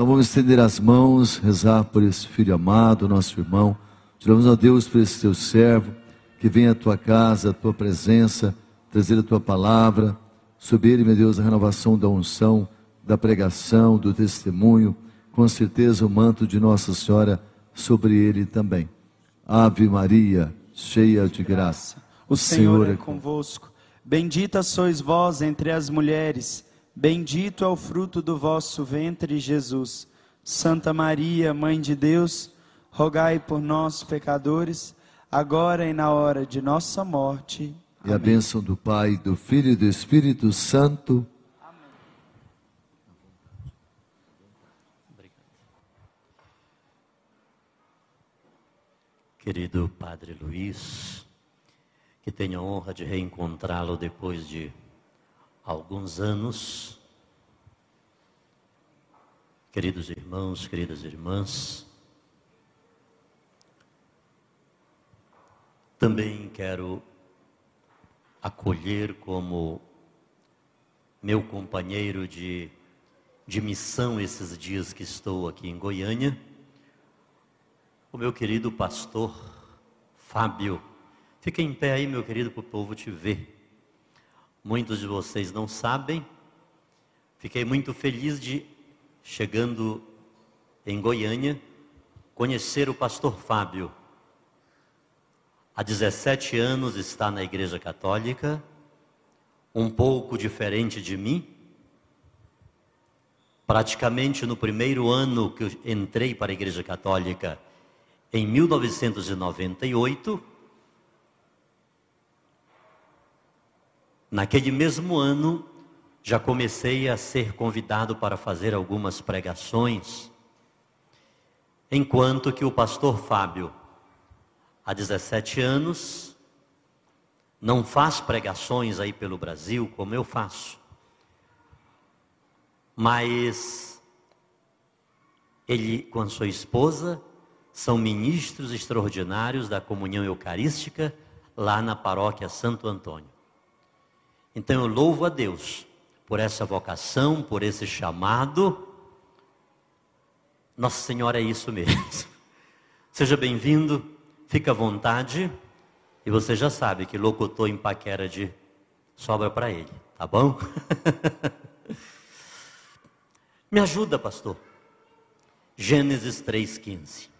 Então vamos estender as mãos, rezar por esse filho amado, nosso irmão. Tiramos a Deus por esse teu servo, que venha à tua casa, à tua presença, trazer a tua palavra. Sobre ele, meu Deus, a renovação da unção, da pregação, do testemunho. Com certeza o manto de Nossa Senhora sobre ele também. Ave Maria, cheia de graça. O Senhor é convosco. Bendita sois vós entre as mulheres. Bendito é o fruto do vosso ventre, Jesus. Santa Maria, Mãe de Deus, rogai por nós, pecadores, agora e na hora de nossa morte. E a bênção do Pai, do Filho e do Espírito Santo. Amém. Querido Padre Luiz, que tenho a honra de reencontrá-lo depois de alguns anos. Queridos irmãos, queridas irmãs, também quero acolher como meu companheiro de, de missão esses dias que estou aqui em Goiânia, o meu querido pastor Fábio. Fica em pé aí, meu querido, para o povo te ver. Muitos de vocês não sabem. Fiquei muito feliz de, chegando em Goiânia, conhecer o pastor Fábio. Há 17 anos está na Igreja Católica, um pouco diferente de mim. Praticamente no primeiro ano que eu entrei para a Igreja Católica, em 1998, Naquele mesmo ano, já comecei a ser convidado para fazer algumas pregações, enquanto que o pastor Fábio, há 17 anos, não faz pregações aí pelo Brasil como eu faço, mas ele com a sua esposa são ministros extraordinários da comunhão eucarística lá na paróquia Santo Antônio. Então eu louvo a Deus por essa vocação, por esse chamado. Nossa Senhora é isso mesmo. Seja bem-vindo, fica à vontade. E você já sabe que locutor em paquera de sobra para ele, tá bom? Me ajuda, pastor. Gênesis 3,15.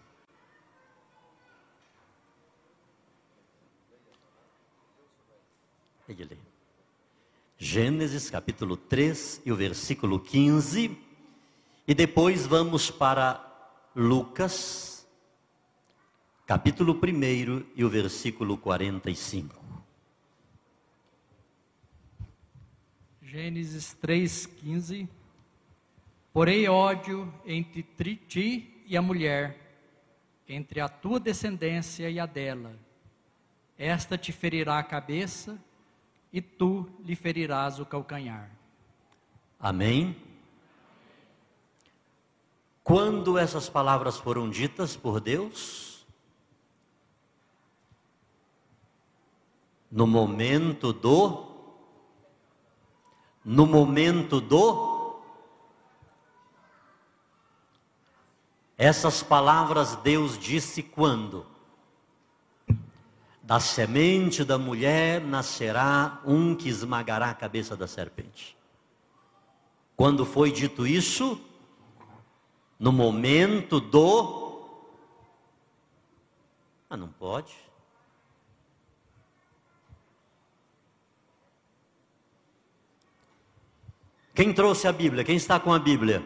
Ele lê. Gênesis capítulo 3 e o versículo 15. E depois vamos para Lucas, capítulo 1 e o versículo 45. Gênesis 3,15 Porém ódio entre ti e a mulher, entre a tua descendência e a dela. Esta te ferirá a cabeça e tu lhe ferirás o calcanhar. Amém? Quando essas palavras foram ditas por Deus? No momento do. No momento do. Essas palavras Deus disse quando? Da semente da mulher nascerá um que esmagará a cabeça da serpente. Quando foi dito isso, no momento do. Ah, não pode. Quem trouxe a Bíblia? Quem está com a Bíblia?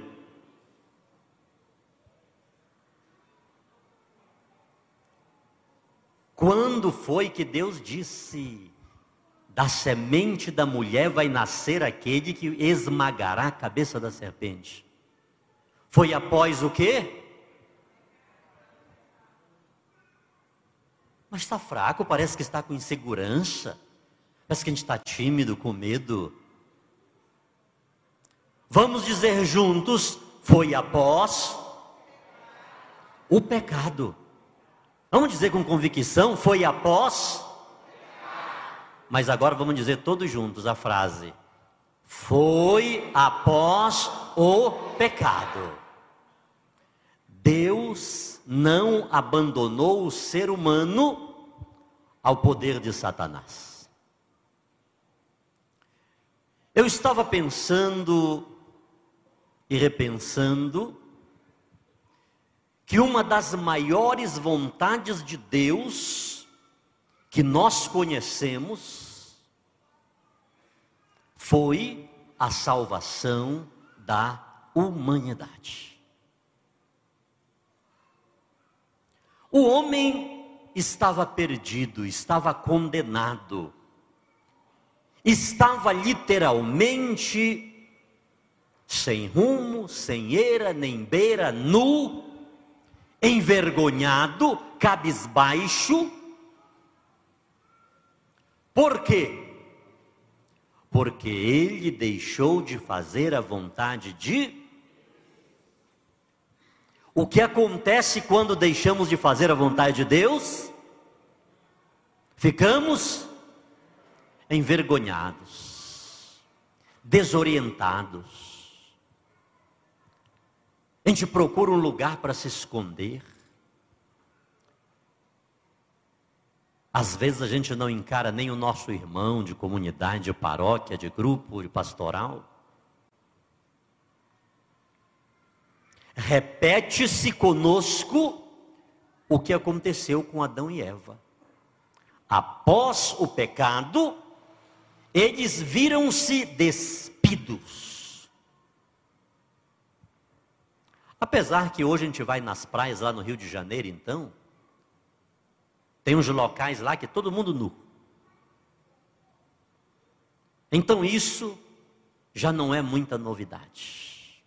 Quando foi que Deus disse: da semente da mulher vai nascer aquele que esmagará a cabeça da serpente? Foi após o quê? Mas está fraco, parece que está com insegurança. Parece que a gente está tímido, com medo. Vamos dizer juntos: foi após o pecado. Vamos dizer com convicção, foi após. Mas agora vamos dizer todos juntos a frase: Foi após o pecado. Deus não abandonou o ser humano ao poder de Satanás. Eu estava pensando e repensando que uma das maiores vontades de Deus que nós conhecemos foi a salvação da humanidade. O homem estava perdido, estava condenado, estava literalmente sem rumo, sem eira, nem beira, nu, envergonhado, cabisbaixo. Por quê? Porque ele deixou de fazer a vontade de. O que acontece quando deixamos de fazer a vontade de Deus? Ficamos envergonhados, desorientados a gente procura um lugar para se esconder. Às vezes a gente não encara nem o nosso irmão de comunidade, de paróquia, de grupo, de pastoral. Repete-se conosco o que aconteceu com Adão e Eva. Após o pecado, eles viram-se despidos Apesar que hoje a gente vai nas praias lá no Rio de Janeiro, então, tem uns locais lá que é todo mundo nu. Então isso já não é muita novidade.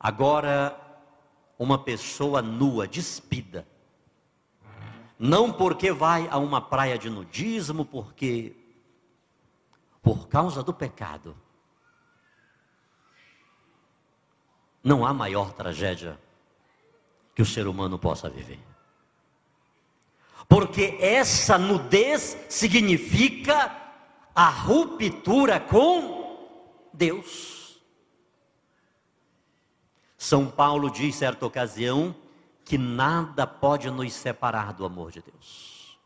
Agora, uma pessoa nua, despida, não porque vai a uma praia de nudismo, porque por causa do pecado, Não há maior tragédia que o ser humano possa viver. Porque essa nudez significa a ruptura com Deus. São Paulo diz, certa ocasião, que nada pode nos separar do amor de Deus.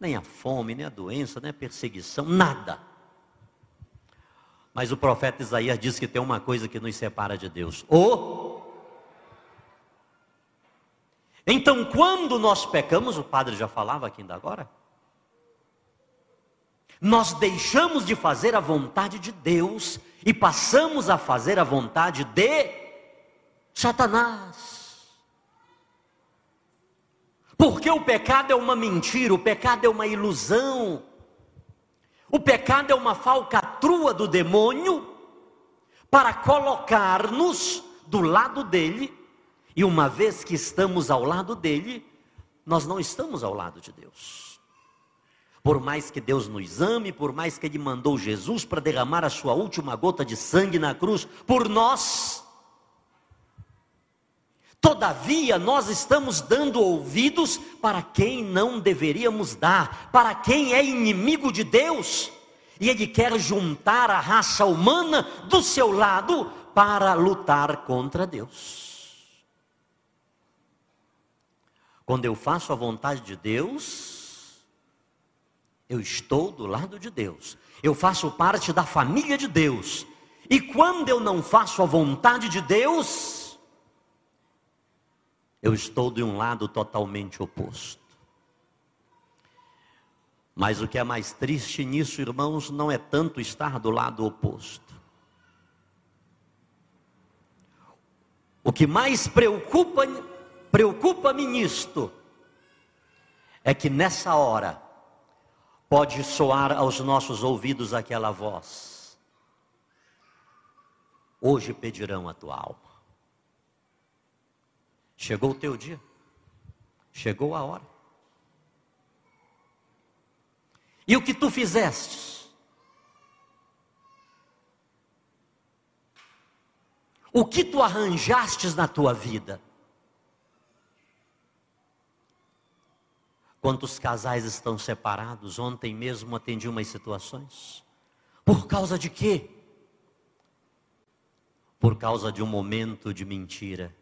Nem a fome, nem a doença, nem a perseguição, nada mas o profeta Isaías diz que tem uma coisa que nos separa de Deus: o. Então, quando nós pecamos, o padre já falava aqui ainda agora, nós deixamos de fazer a vontade de Deus e passamos a fazer a vontade de Satanás. Porque o pecado é uma mentira, o pecado é uma ilusão. O pecado é uma falcatrua do demônio para colocar-nos do lado dele, e uma vez que estamos ao lado dele, nós não estamos ao lado de Deus. Por mais que Deus nos ame, por mais que Ele mandou Jesus para derramar a sua última gota de sangue na cruz por nós, Todavia, nós estamos dando ouvidos para quem não deveríamos dar, para quem é inimigo de Deus, e ele quer juntar a raça humana do seu lado para lutar contra Deus. Quando eu faço a vontade de Deus, eu estou do lado de Deus, eu faço parte da família de Deus, e quando eu não faço a vontade de Deus, eu estou de um lado totalmente oposto. Mas o que é mais triste nisso, irmãos, não é tanto estar do lado oposto. O que mais preocupa, preocupa-me nisto é que nessa hora pode soar aos nossos ouvidos aquela voz: Hoje pedirão a tua alma. Chegou o teu dia. Chegou a hora. E o que tu fizeste? O que tu arranjastes na tua vida? Quantos casais estão separados? Ontem mesmo atendi umas situações. Por causa de quê? Por causa de um momento de mentira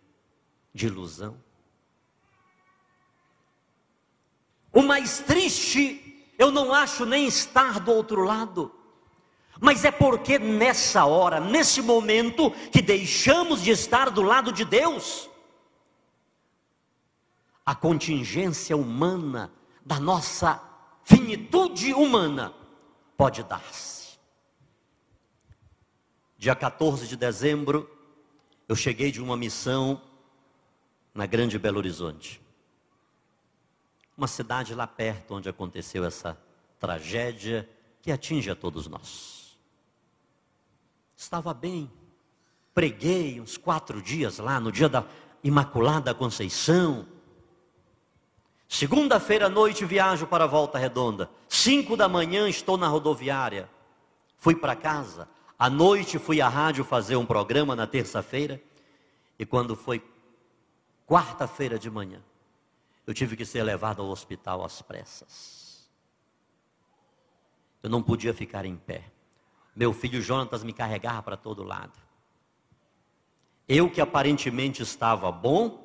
de ilusão. O mais triste, eu não acho nem estar do outro lado, mas é porque nessa hora, nesse momento, que deixamos de estar do lado de Deus, a contingência humana, da nossa finitude humana, pode dar-se. Dia 14 de dezembro, eu cheguei de uma missão na Grande Belo Horizonte uma cidade lá perto onde aconteceu essa tragédia que atinge a todos nós. Estava bem, preguei uns quatro dias lá, no dia da Imaculada Conceição. Segunda-feira à noite viajo para a Volta Redonda. Cinco da manhã estou na rodoviária. Fui para casa. À noite fui à rádio fazer um programa na terça-feira. E quando foi quarta-feira de manhã, eu tive que ser levado ao hospital às pressas. Eu não podia ficar em pé. Meu filho Jonatas me carregava para todo lado. Eu que aparentemente estava bom,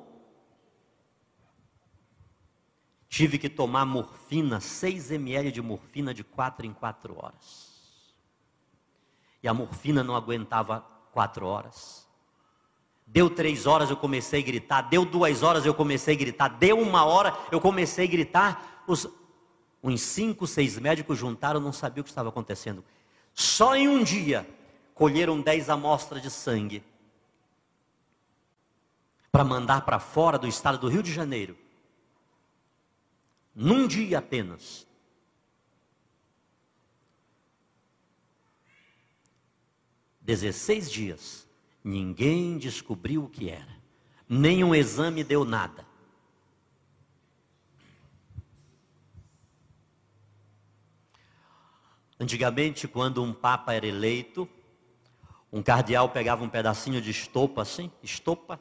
tive que tomar morfina, 6 ml de morfina de 4 em 4 horas. E a morfina não aguentava 4 horas. Deu três horas, eu comecei a gritar. Deu duas horas, eu comecei a gritar. Deu uma hora, eu comecei a gritar. Os, uns cinco, seis médicos juntaram, não sabiam o que estava acontecendo. Só em um dia, colheram dez amostras de sangue para mandar para fora do estado do Rio de Janeiro. Num dia apenas. Dezesseis dias Ninguém descobriu o que era. Nenhum exame deu nada. Antigamente, quando um papa era eleito, um cardeal pegava um pedacinho de estopa assim, estopa,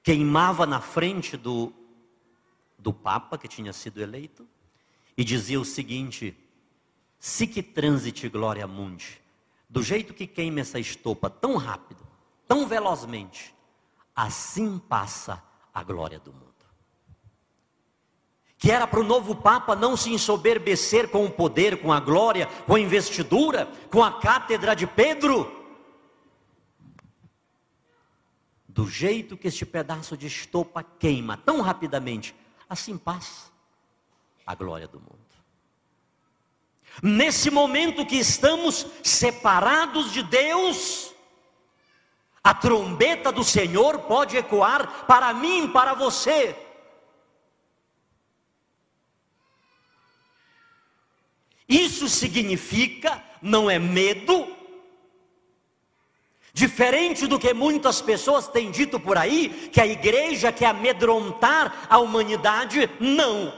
queimava na frente do, do papa que tinha sido eleito e dizia o seguinte: Sic transit gloria mundi do jeito que queima essa estopa tão rápido, tão velozmente, assim passa a glória do mundo. Que era para o novo Papa não se ensoberbecer com o poder, com a glória, com a investidura, com a cátedra de Pedro. Do jeito que este pedaço de estopa queima tão rapidamente, assim passa a glória do mundo. Nesse momento que estamos separados de Deus, a trombeta do Senhor pode ecoar para mim, para você. Isso significa, não é medo, diferente do que muitas pessoas têm dito por aí, que a igreja quer amedrontar a humanidade, não.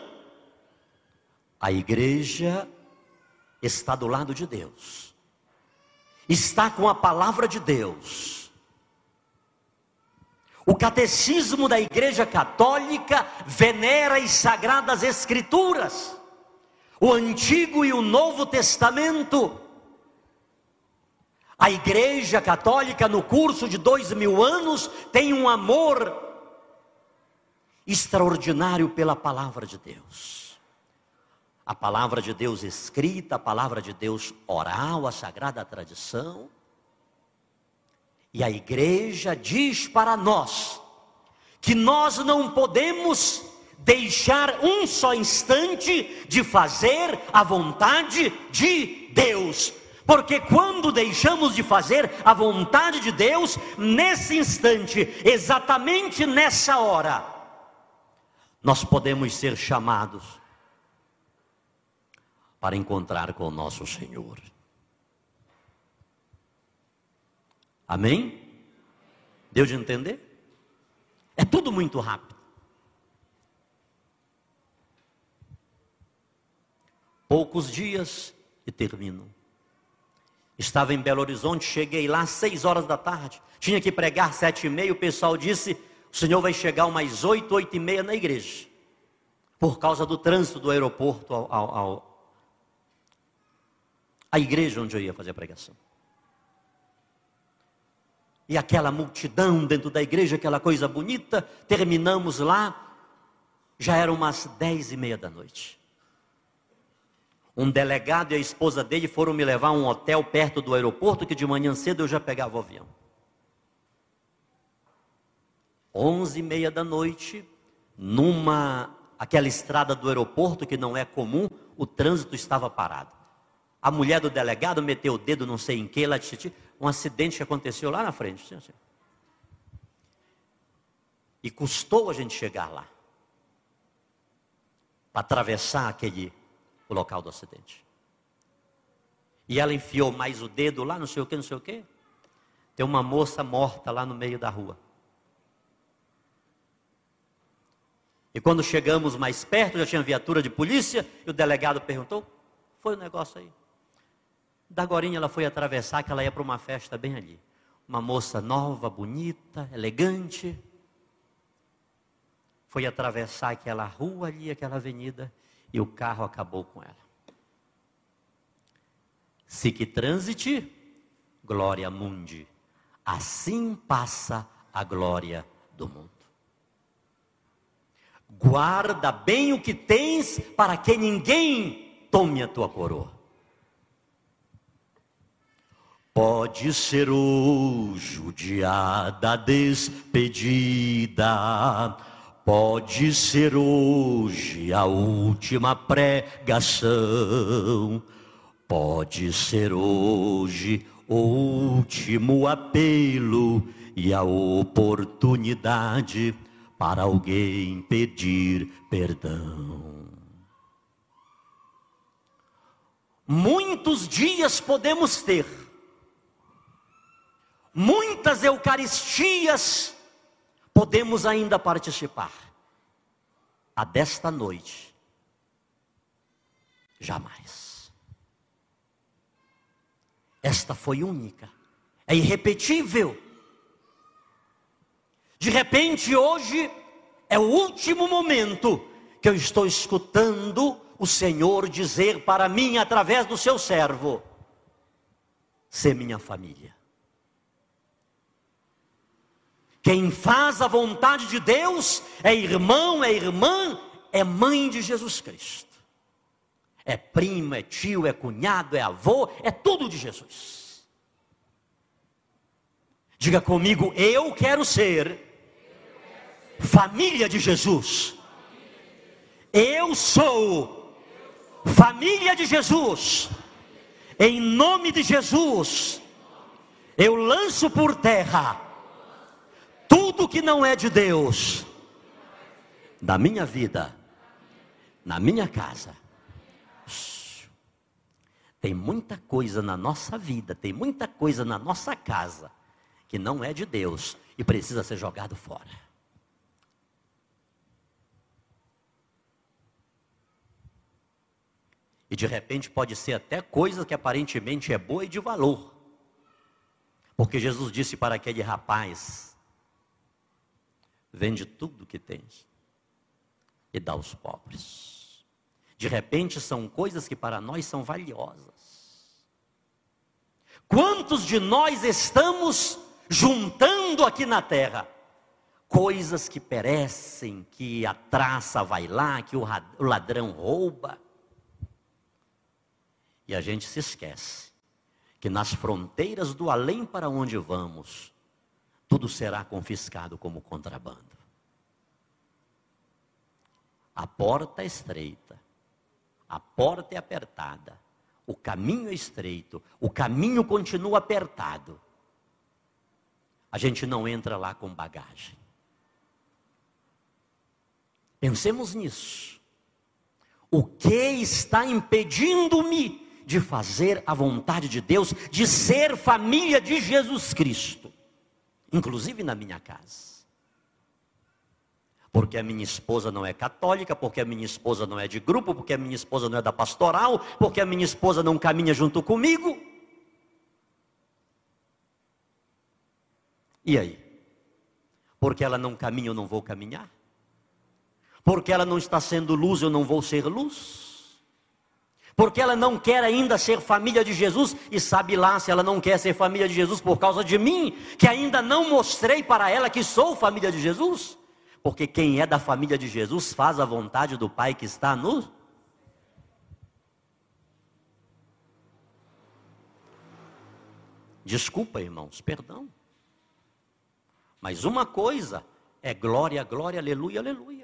A igreja está do lado de Deus, está com a palavra de Deus. O catecismo da Igreja Católica venera as sagradas Escrituras, o Antigo e o Novo Testamento. A Igreja Católica, no curso de dois mil anos, tem um amor extraordinário pela palavra de Deus a palavra de Deus escrita, a palavra de Deus oral, a sagrada tradição. E a igreja diz para nós que nós não podemos deixar um só instante de fazer a vontade de Deus. Porque quando deixamos de fazer a vontade de Deus, nesse instante, exatamente nessa hora, nós podemos ser chamados para encontrar com o nosso Senhor. Amém? Deu de entender? É tudo muito rápido. Poucos dias e termino. Estava em Belo Horizonte, cheguei lá às seis horas da tarde. Tinha que pregar sete e meia. O pessoal disse: o senhor vai chegar umas oito, oito e meia na igreja. Por causa do trânsito do aeroporto ao, ao, ao a igreja onde eu ia fazer a pregação. e aquela multidão dentro da igreja, aquela coisa bonita. Terminamos lá, já eram umas dez e meia da noite. Um delegado e a esposa dele foram me levar a um hotel perto do aeroporto, que de manhã cedo eu já pegava o avião. Onze e meia da noite, numa aquela estrada do aeroporto que não é comum, o trânsito estava parado. A mulher do delegado meteu o dedo não sei em que, lá disse, um acidente que aconteceu lá na frente. E custou a gente chegar lá. Para atravessar aquele o local do acidente. E ela enfiou mais o dedo lá, não sei o que, não sei o que. Tem uma moça morta lá no meio da rua. E quando chegamos mais perto, já tinha viatura de polícia, e o delegado perguntou: foi o negócio aí? Da Gorinha ela foi atravessar, que ela ia para uma festa bem ali. Uma moça nova, bonita, elegante. Foi atravessar aquela rua ali, aquela avenida, e o carro acabou com ela. Se que transite, glória mundi. Assim passa a glória do mundo. Guarda bem o que tens, para que ninguém tome a tua coroa. Pode ser o judiada despedida. Pode ser hoje a última pregação, pode ser hoje o último apelo e a oportunidade para alguém pedir perdão. Muitos dias podemos ter, muitas Eucaristias podemos ainda participar. A desta noite, jamais. Esta foi única, é irrepetível. De repente, hoje é o último momento que eu estou escutando o Senhor dizer para mim através do seu servo: ser minha família. Quem faz a vontade de Deus é irmão, é irmã, é mãe de Jesus Cristo. É primo, é tio, é cunhado, é avô, é tudo de Jesus. Diga comigo, eu quero ser família de Jesus. Eu sou família de Jesus. Em nome de Jesus, eu lanço por terra tudo que não é de Deus, da minha vida, na minha casa. Tem muita coisa na nossa vida, tem muita coisa na nossa casa que não é de Deus e precisa ser jogado fora. E de repente pode ser até coisa que aparentemente é boa e de valor. Porque Jesus disse para aquele rapaz: vende tudo que tens e dá aos pobres. De repente são coisas que para nós são valiosas. Quantos de nós estamos juntando aqui na terra coisas que perecem, que a traça vai lá, que o ladrão rouba? E a gente se esquece que nas fronteiras do além para onde vamos, tudo será confiscado como contrabando. A porta é estreita, a porta é apertada, o caminho é estreito, o caminho continua apertado. A gente não entra lá com bagagem. Pensemos nisso. O que está impedindo-me de fazer a vontade de Deus, de ser família de Jesus Cristo? Inclusive na minha casa. Porque a minha esposa não é católica, porque a minha esposa não é de grupo, porque a minha esposa não é da pastoral, porque a minha esposa não caminha junto comigo. E aí? Porque ela não caminha, eu não vou caminhar? Porque ela não está sendo luz, eu não vou ser luz? Porque ela não quer ainda ser família de Jesus, e sabe lá se ela não quer ser família de Jesus por causa de mim, que ainda não mostrei para ela que sou família de Jesus, porque quem é da família de Jesus faz a vontade do Pai que está no. Desculpa, irmãos, perdão. Mas uma coisa é glória, glória, aleluia, aleluia.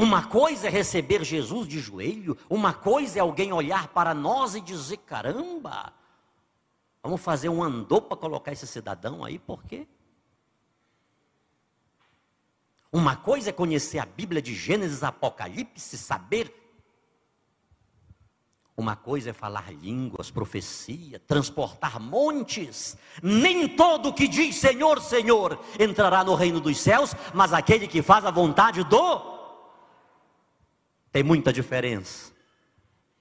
Uma coisa é receber Jesus de joelho, uma coisa é alguém olhar para nós e dizer: caramba, vamos fazer um andor para colocar esse cidadão aí, por quê? Uma coisa é conhecer a Bíblia de Gênesis, Apocalipse, saber. Uma coisa é falar línguas, profecia, transportar montes. Nem todo que diz Senhor, Senhor entrará no reino dos céus, mas aquele que faz a vontade do tem muita diferença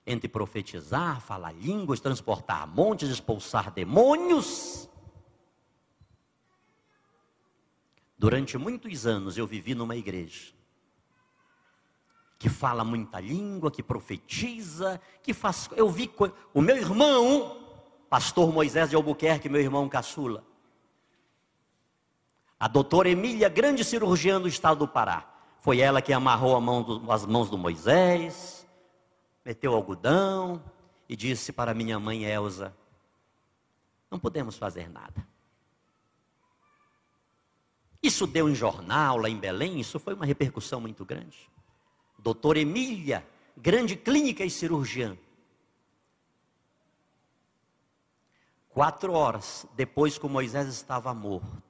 entre profetizar, falar línguas, transportar montes, expulsar demônios. Durante muitos anos eu vivi numa igreja que fala muita língua, que profetiza, que faz. Eu vi o meu irmão, pastor Moisés de Albuquerque, meu irmão caçula, a doutora Emília, grande cirurgiã do estado do Pará. Foi ela que amarrou mão do, as mãos do Moisés, meteu algodão e disse para minha mãe Elsa: Não podemos fazer nada. Isso deu em jornal lá em Belém, isso foi uma repercussão muito grande. Doutora Emília, grande clínica e cirurgiã. Quatro horas depois que Moisés estava morto,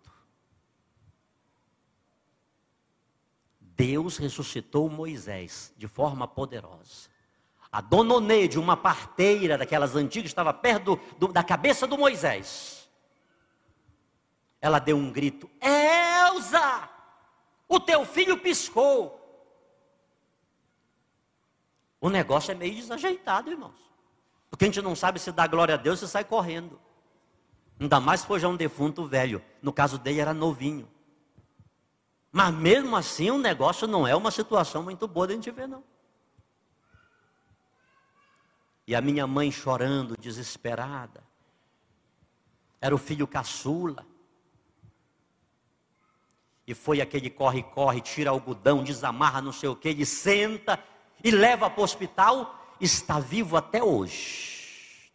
Deus ressuscitou Moisés de forma poderosa. A dona Oneide, uma parteira daquelas antigas, estava perto do, do, da cabeça do Moisés. Ela deu um grito: Elza, o teu filho piscou. O negócio é meio desajeitado, irmãos. Porque a gente não sabe se dá glória a Deus e sai correndo. Ainda mais se for já um defunto velho. No caso dele era novinho. Mas mesmo assim o negócio não é uma situação muito boa a gente ver, não. E a minha mãe chorando, desesperada. Era o filho caçula. E foi aquele corre-corre, tira algodão, desamarra não sei o que, ele senta e leva para o hospital, está vivo até hoje.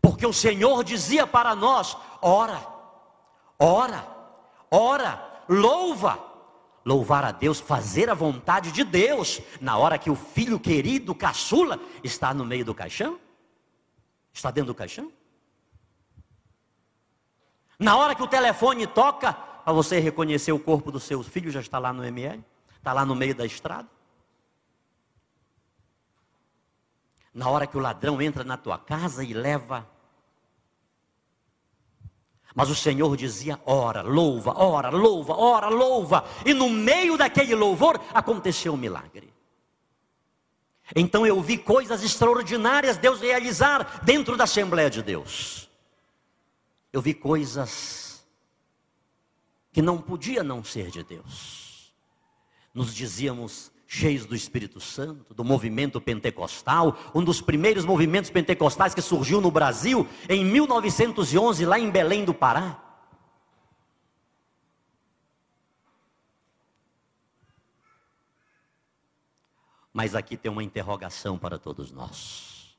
Porque o Senhor dizia para nós: ora, ora ora, louva. Louvar a Deus, fazer a vontade de Deus, na hora que o filho querido, caçula, está no meio do caixão? Está dentro do caixão? Na hora que o telefone toca, para você reconhecer o corpo do seu filho, já está lá no ML, está lá no meio da estrada. Na hora que o ladrão entra na tua casa e leva mas o Senhor dizia: ora, louva, ora, louva, ora, louva. E no meio daquele louvor aconteceu um milagre. Então eu vi coisas extraordinárias Deus realizar dentro da Assembleia de Deus. Eu vi coisas que não podia não ser de Deus. Nos dizíamos cheios do Espírito Santo, do movimento pentecostal, um dos primeiros movimentos pentecostais que surgiu no Brasil em 1911, lá em Belém do Pará. Mas aqui tem uma interrogação para todos nós.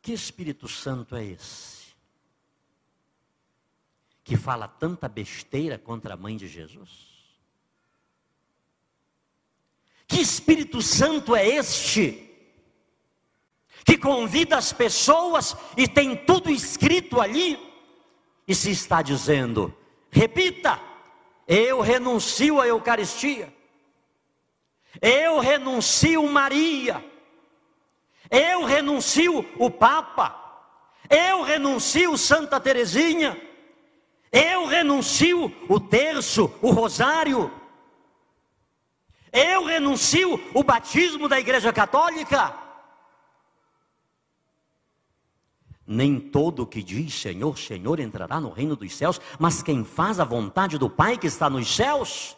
Que Espírito Santo é esse? Que fala tanta besteira contra a mãe de Jesus? Que Espírito Santo é este? Que convida as pessoas e tem tudo escrito ali, e se está dizendo, repita, eu renuncio à Eucaristia, eu renuncio Maria, eu renuncio o Papa, eu renuncio Santa Teresinha, eu renuncio o terço, o rosário. Eu renuncio o batismo da Igreja Católica. Nem todo que diz Senhor, Senhor entrará no reino dos céus, mas quem faz a vontade do Pai que está nos céus.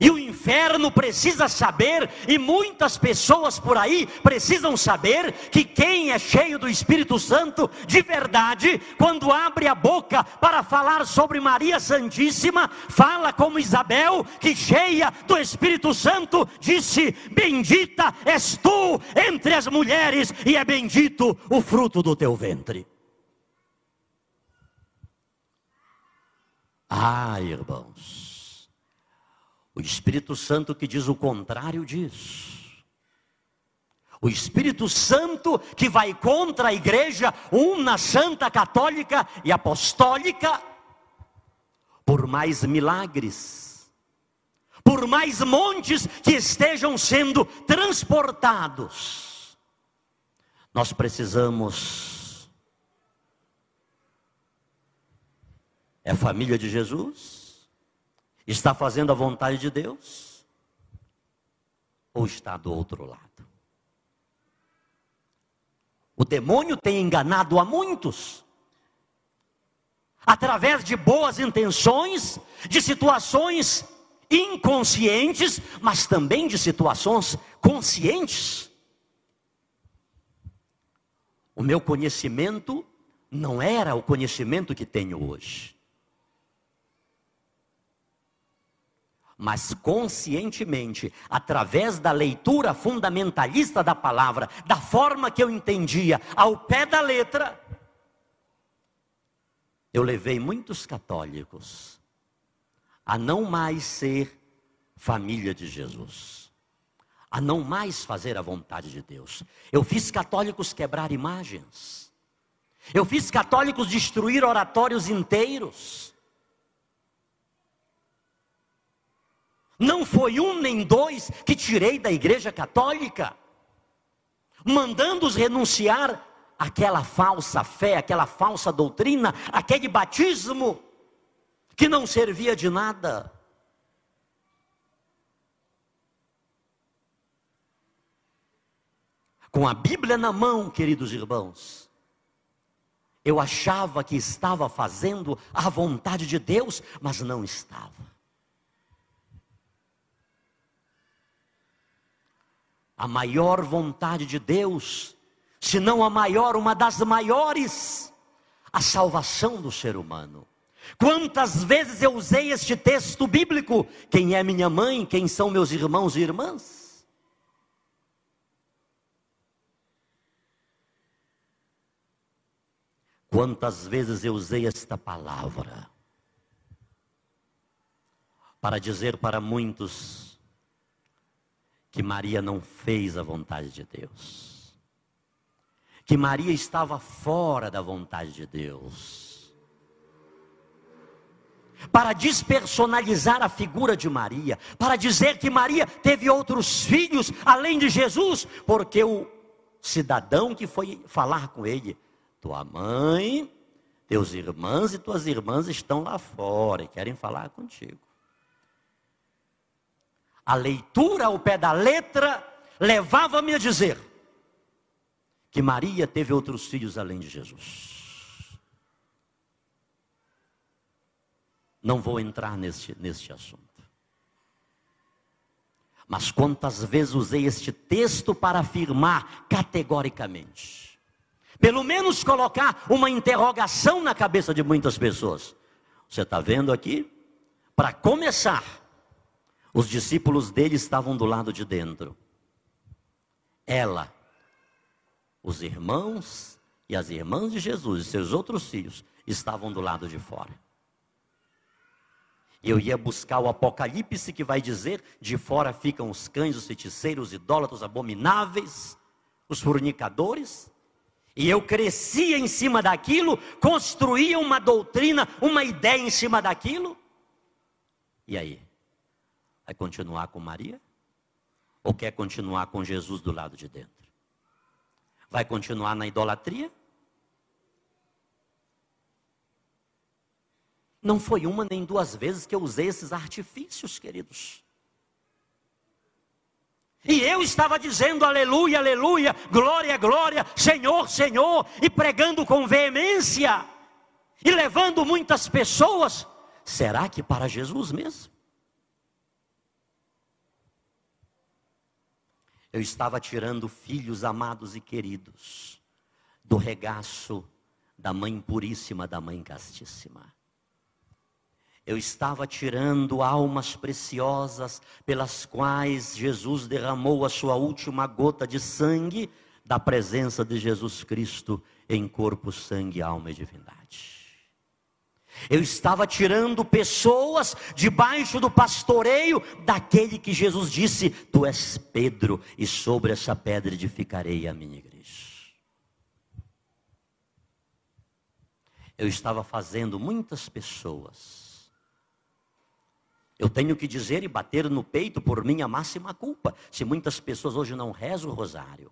E o inferno precisa saber, e muitas pessoas por aí precisam saber, que quem é cheio do Espírito Santo de verdade, quando abre a boca para falar sobre Maria Santíssima, fala como Isabel, que cheia do Espírito Santo disse: Bendita és tu entre as mulheres, e é bendito o fruto do teu ventre. Ah, irmãos. O Espírito Santo que diz o contrário disso. O Espírito Santo que vai contra a igreja uma santa católica e apostólica, por mais milagres, por mais montes que estejam sendo transportados, nós precisamos. É a família de Jesus? Está fazendo a vontade de Deus? Ou está do outro lado? O demônio tem enganado a muitos, através de boas intenções, de situações inconscientes, mas também de situações conscientes. O meu conhecimento não era o conhecimento que tenho hoje. Mas conscientemente, através da leitura fundamentalista da palavra, da forma que eu entendia, ao pé da letra, eu levei muitos católicos a não mais ser família de Jesus, a não mais fazer a vontade de Deus. Eu fiz católicos quebrar imagens, eu fiz católicos destruir oratórios inteiros. Não foi um nem dois que tirei da igreja católica, mandando-os renunciar àquela falsa fé, aquela falsa doutrina, aquele batismo que não servia de nada. Com a Bíblia na mão, queridos irmãos, eu achava que estava fazendo a vontade de Deus, mas não estava. A maior vontade de Deus, se não a maior, uma das maiores, a salvação do ser humano. Quantas vezes eu usei este texto bíblico? Quem é minha mãe? Quem são meus irmãos e irmãs? Quantas vezes eu usei esta palavra para dizer para muitos que Maria não fez a vontade de Deus, que Maria estava fora da vontade de Deus. Para despersonalizar a figura de Maria, para dizer que Maria teve outros filhos além de Jesus, porque o cidadão que foi falar com ele, tua mãe, teus irmãos e tuas irmãs estão lá fora e querem falar contigo a leitura ao pé da letra levava-me a dizer que Maria teve outros filhos além de Jesus. Não vou entrar neste, neste assunto. Mas quantas vezes usei este texto para afirmar categoricamente, pelo menos colocar uma interrogação na cabeça de muitas pessoas. Você está vendo aqui? Para começar, os discípulos dele estavam do lado de dentro. Ela, os irmãos e as irmãs de Jesus e seus outros filhos estavam do lado de fora. Eu ia buscar o Apocalipse que vai dizer: de fora ficam os cães, os feiticeiros, os idólatras abomináveis, os fornicadores. E eu crescia em cima daquilo, construía uma doutrina, uma ideia em cima daquilo. E aí? Vai continuar com Maria? Ou quer continuar com Jesus do lado de dentro? Vai continuar na idolatria? Não foi uma nem duas vezes que eu usei esses artifícios, queridos. E eu estava dizendo aleluia, aleluia, glória, glória, Senhor, Senhor, e pregando com veemência, e levando muitas pessoas. Será que para Jesus mesmo? Eu estava tirando filhos amados e queridos do regaço da Mãe Puríssima, da Mãe Castíssima eu estava tirando almas preciosas pelas quais Jesus derramou a sua última gota de sangue da presença de Jesus Cristo em corpo, sangue, alma e divindade. Eu estava tirando pessoas debaixo do pastoreio daquele que Jesus disse: Tu és Pedro, e sobre essa pedra edificarei a minha igreja. Eu estava fazendo muitas pessoas eu tenho que dizer e bater no peito por minha máxima culpa, se muitas pessoas hoje não rezam o rosário,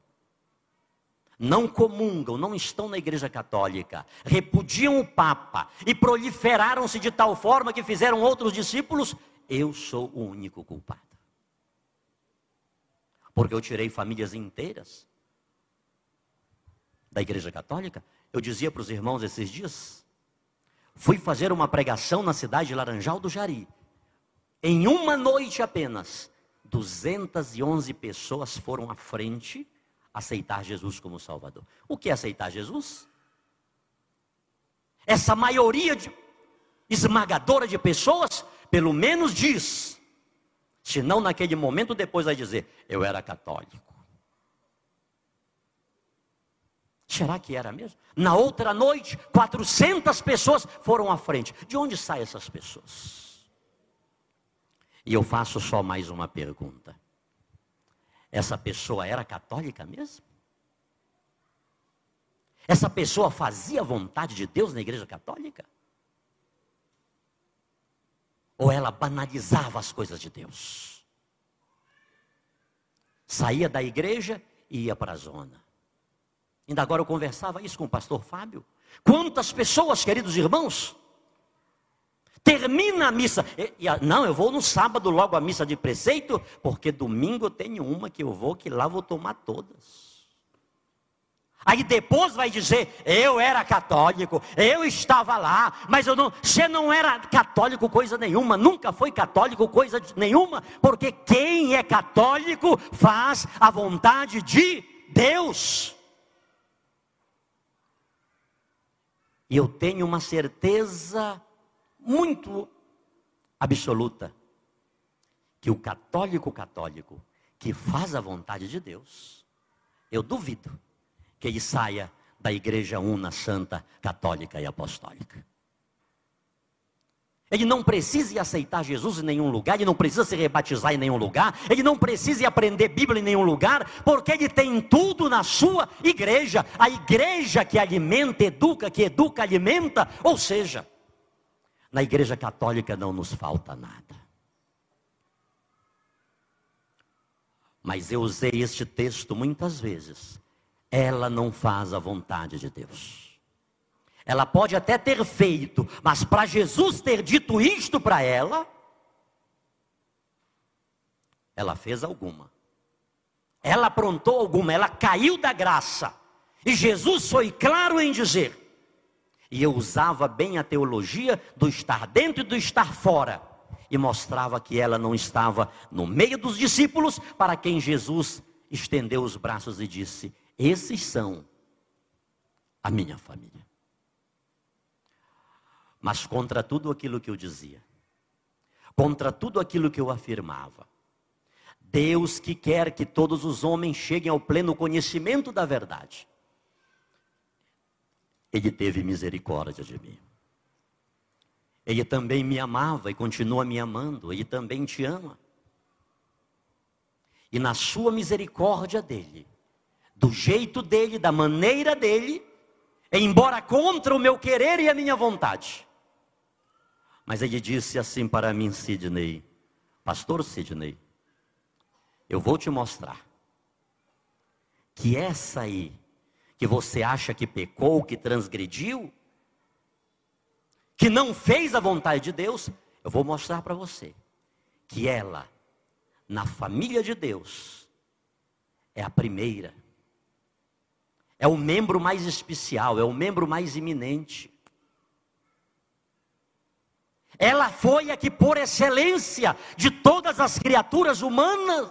não comungam, não estão na igreja católica, repudiam o Papa e proliferaram-se de tal forma que fizeram outros discípulos, eu sou o único culpado. Porque eu tirei famílias inteiras da igreja católica. Eu dizia para os irmãos esses dias, fui fazer uma pregação na cidade de Laranjal do Jari. Em uma noite apenas, 211 pessoas foram à frente aceitar Jesus como Salvador. O que é aceitar Jesus? Essa maioria de, esmagadora de pessoas, pelo menos diz, se não naquele momento, depois vai dizer: Eu era católico. Será que era mesmo? Na outra noite, 400 pessoas foram à frente. De onde saem essas pessoas? E eu faço só mais uma pergunta: essa pessoa era católica mesmo? Essa pessoa fazia a vontade de Deus na igreja católica? Ou ela banalizava as coisas de Deus? Saía da igreja e ia para a zona. Ainda agora eu conversava isso com o pastor Fábio. Quantas pessoas, queridos irmãos, Termina a missa. E, e, não, eu vou no sábado logo a missa de preceito, porque domingo eu tenho uma que eu vou, que lá vou tomar todas. Aí depois vai dizer, eu era católico, eu estava lá, mas eu não, você não era católico coisa nenhuma, nunca foi católico coisa nenhuma, porque quem é católico faz a vontade de Deus. E eu tenho uma certeza muito absoluta que o católico católico que faz a vontade de Deus, eu duvido que ele saia da igreja una, santa, católica e apostólica. Ele não precisa aceitar Jesus em nenhum lugar, ele não precisa se rebatizar em nenhum lugar, ele não precisa aprender Bíblia em nenhum lugar, porque ele tem tudo na sua igreja, a igreja que alimenta, educa, que educa, alimenta, ou seja, na Igreja Católica não nos falta nada. Mas eu usei este texto muitas vezes. Ela não faz a vontade de Deus. Ela pode até ter feito, mas para Jesus ter dito isto para ela, ela fez alguma. Ela aprontou alguma, ela caiu da graça. E Jesus foi claro em dizer: e eu usava bem a teologia do estar dentro e do estar fora. E mostrava que ela não estava no meio dos discípulos, para quem Jesus estendeu os braços e disse: Esses são a minha família. Mas contra tudo aquilo que eu dizia, contra tudo aquilo que eu afirmava, Deus que quer que todos os homens cheguem ao pleno conhecimento da verdade, ele teve misericórdia de mim. Ele também me amava e continua me amando, ele também te ama. E na sua misericórdia dele, do jeito dele, da maneira dele, embora contra o meu querer e a minha vontade. Mas ele disse assim para mim, Sidney, Pastor Sidney, eu vou te mostrar que essa aí que você acha que pecou, que transgrediu, que não fez a vontade de Deus, eu vou mostrar para você que ela, na família de Deus, é a primeira. É o membro mais especial, é o membro mais iminente. Ela foi a que, por excelência de todas as criaturas humanas,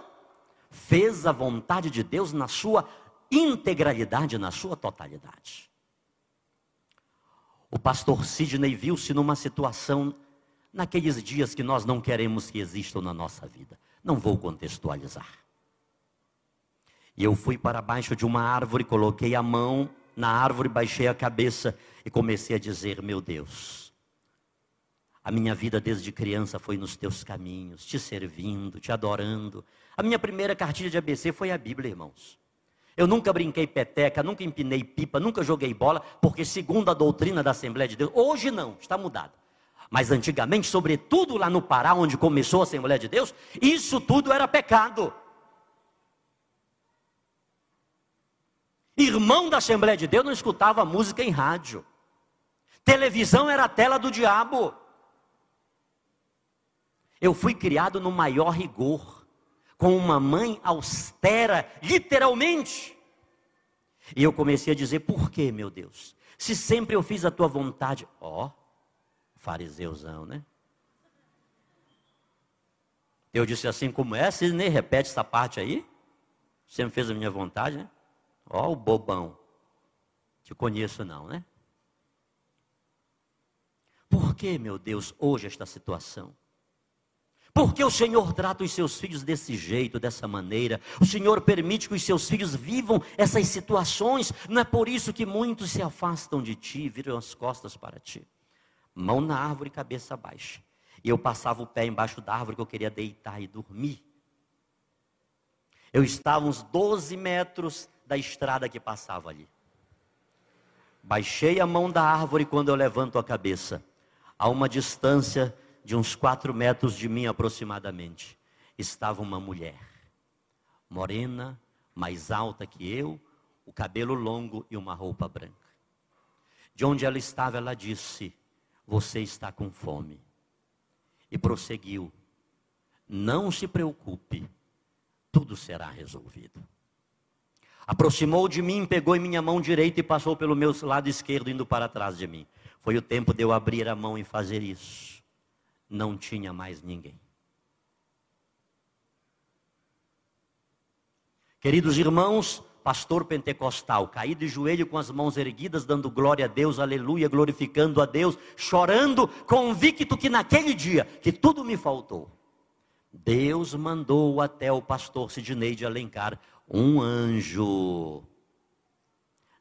fez a vontade de Deus na sua integralidade, na sua totalidade. O pastor Sidney viu-se numa situação naqueles dias que nós não queremos que existam na nossa vida. Não vou contextualizar. E eu fui para baixo de uma árvore, coloquei a mão na árvore, baixei a cabeça e comecei a dizer: Meu Deus, a minha vida desde criança foi nos teus caminhos, te servindo, te adorando. A minha primeira cartilha de ABC foi a Bíblia, irmãos. Eu nunca brinquei peteca, nunca empinei pipa, nunca joguei bola, porque segundo a doutrina da Assembleia de Deus, hoje não, está mudado. Mas antigamente, sobretudo lá no Pará, onde começou a Assembleia de Deus, isso tudo era pecado. Irmão da Assembleia de Deus não escutava música em rádio. Televisão era a tela do diabo. Eu fui criado no maior rigor, com uma mãe austera, literalmente. E eu comecei a dizer: por que, meu Deus? Se sempre eu fiz a tua vontade. Ó, oh, fariseuzão, né? Eu disse assim: como é? Você nem repete essa parte aí? Sempre fez a minha vontade, né? Ó, o bobão. Te conheço não, né? Por que, meu Deus, hoje esta situação? Por que o Senhor trata os seus filhos desse jeito, dessa maneira? O Senhor permite que os seus filhos vivam essas situações. Não é por isso que muitos se afastam de ti, viram as costas para ti. Mão na árvore, cabeça baixa. E eu passava o pé embaixo da árvore que eu queria deitar e dormir. Eu estava uns 12 metros da estrada que passava ali. Baixei a mão da árvore quando eu levanto a cabeça, a uma distância de uns quatro metros de mim aproximadamente, estava uma mulher, morena, mais alta que eu, o cabelo longo e uma roupa branca. De onde ela estava, ela disse: Você está com fome. E prosseguiu: Não se preocupe, tudo será resolvido. Aproximou de mim, pegou em minha mão direita e passou pelo meu lado esquerdo, indo para trás de mim. Foi o tempo de eu abrir a mão e fazer isso. Não tinha mais ninguém. Queridos irmãos, pastor pentecostal, caí de joelho com as mãos erguidas, dando glória a Deus, aleluia, glorificando a Deus, chorando, convicto que naquele dia, que tudo me faltou, Deus mandou até o pastor Sidney de Alencar um anjo.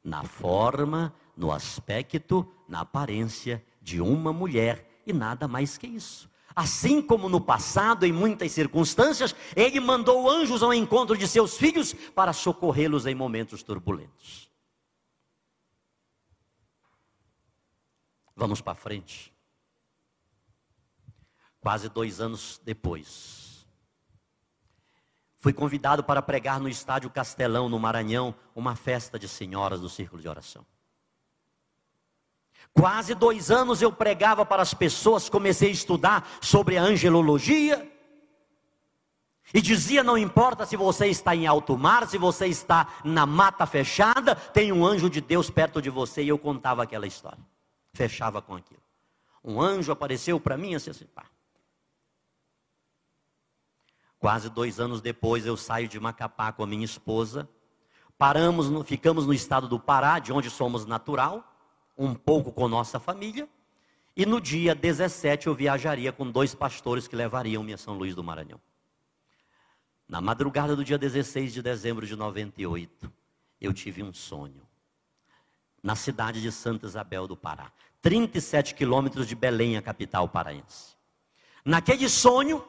Na forma, no aspecto, na aparência de uma mulher e nada mais que isso. Assim como no passado, em muitas circunstâncias, ele mandou anjos ao encontro de seus filhos para socorrê-los em momentos turbulentos. Vamos para frente. Quase dois anos depois, Fui convidado para pregar no estádio Castelão, no Maranhão, uma festa de senhoras do círculo de oração. Quase dois anos eu pregava para as pessoas, comecei a estudar sobre a angelologia. E dizia: não importa se você está em alto mar, se você está na mata fechada, tem um anjo de Deus perto de você. E eu contava aquela história, fechava com aquilo. Um anjo apareceu para mim assim, assim pá. Quase dois anos depois, eu saio de Macapá com a minha esposa. Paramos, no, ficamos no estado do Pará, de onde somos natural, um pouco com nossa família. E no dia 17 eu viajaria com dois pastores que levariam-me a São Luís do Maranhão. Na madrugada do dia 16 de dezembro de 98, eu tive um sonho. Na cidade de Santa Isabel do Pará, 37 quilômetros de Belém, a capital paraense. Naquele sonho,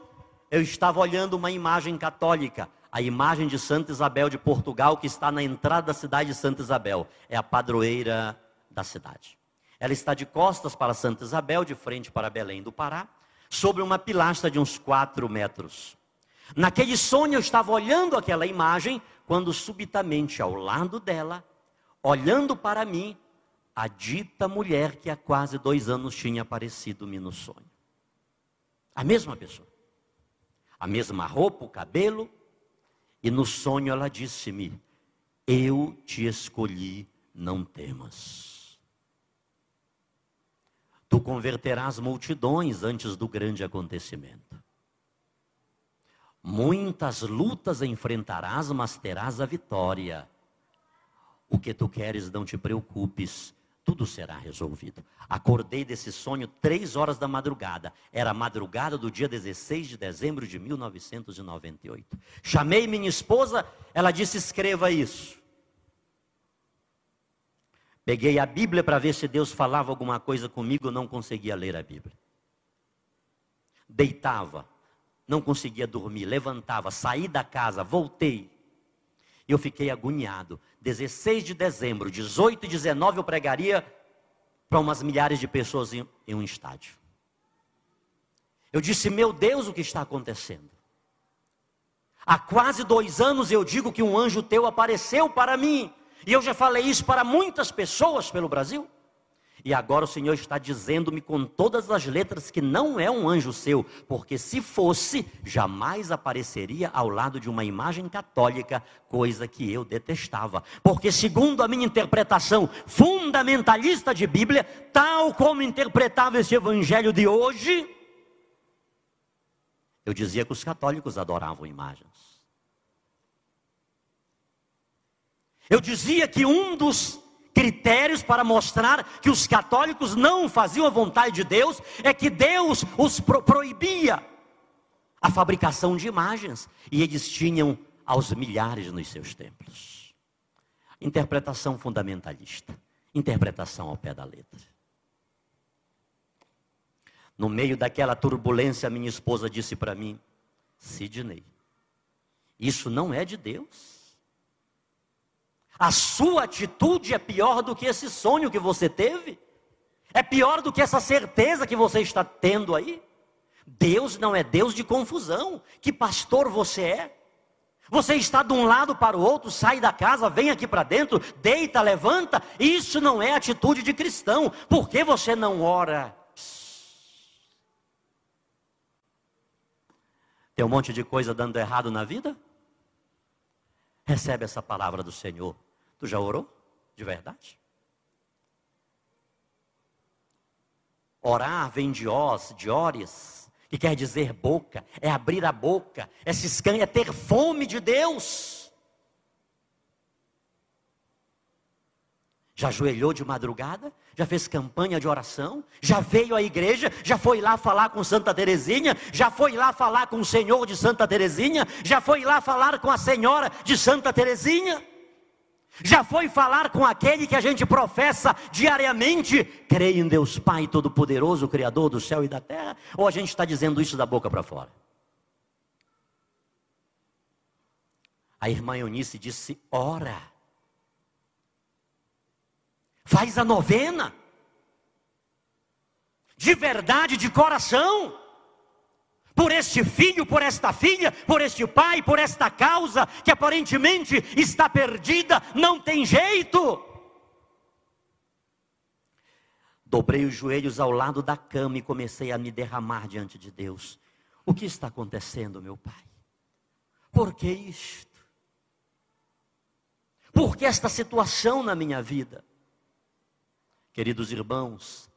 eu estava olhando uma imagem católica, a imagem de Santa Isabel de Portugal, que está na entrada da cidade de Santa Isabel. É a padroeira da cidade. Ela está de costas para Santa Isabel, de frente para Belém do Pará, sobre uma pilastra de uns quatro metros. Naquele sonho eu estava olhando aquela imagem, quando subitamente ao lado dela, olhando para mim, a dita mulher que há quase dois anos tinha aparecido-me no sonho. A mesma pessoa a mesma roupa, o cabelo, E no sonho ela disse-me: Eu te escolhi, não temas. Converterás multidões antes do grande acontecimento. Muitas lutas enfrentarás, mas terás a vitória. O que tu queres, não te preocupes, tudo será resolvido. Acordei desse sonho três horas da madrugada. Era a madrugada do dia 16 de dezembro de 1998. Chamei minha esposa, ela disse: escreva isso. Peguei a Bíblia para ver se Deus falava alguma coisa comigo, não conseguia ler a Bíblia. Deitava, não conseguia dormir, levantava, saí da casa, voltei. E eu fiquei agoniado. 16 de dezembro, 18 e 19 eu pregaria para umas milhares de pessoas em, em um estádio. Eu disse, meu Deus, o que está acontecendo? Há quase dois anos eu digo que um anjo teu apareceu para mim. E eu já falei isso para muitas pessoas pelo Brasil. E agora o Senhor está dizendo-me com todas as letras que não é um anjo seu, porque se fosse, jamais apareceria ao lado de uma imagem católica, coisa que eu detestava. Porque, segundo a minha interpretação fundamentalista de Bíblia, tal como interpretava esse evangelho de hoje, eu dizia que os católicos adoravam imagens. Eu dizia que um dos critérios para mostrar que os católicos não faziam a vontade de Deus, é que Deus os pro proibia a fabricação de imagens, e eles tinham aos milhares nos seus templos. Interpretação fundamentalista, interpretação ao pé da letra. No meio daquela turbulência, minha esposa disse para mim: Sidney, isso não é de Deus. A sua atitude é pior do que esse sonho que você teve? É pior do que essa certeza que você está tendo aí? Deus não é Deus de confusão. Que pastor você é? Você está de um lado para o outro, sai da casa, vem aqui para dentro, deita, levanta. Isso não é atitude de cristão. Por que você não ora? Tem um monte de coisa dando errado na vida? Recebe essa palavra do Senhor. Tu já orou? De verdade? Orar vem de os, de ores, que quer dizer boca, é abrir a boca, é se escan... é ter fome de Deus. Já ajoelhou de madrugada? Já fez campanha de oração? Já veio à igreja? Já foi lá falar com Santa Teresinha? Já foi lá falar com o Senhor de Santa Teresinha? Já foi lá falar com a Senhora de Santa Teresinha? Já foi falar com aquele que a gente professa diariamente, creio em Deus Pai Todo-Poderoso, Criador do céu e da terra? Ou a gente está dizendo isso da boca para fora? A irmã Eunice disse: ora, faz a novena, de verdade, de coração por este filho, por esta filha, por este pai, por esta causa que aparentemente está perdida, não tem jeito. Dobrei os joelhos ao lado da cama e comecei a me derramar diante de Deus. O que está acontecendo, meu pai? Por que isto? Por que esta situação na minha vida? Queridos irmãos,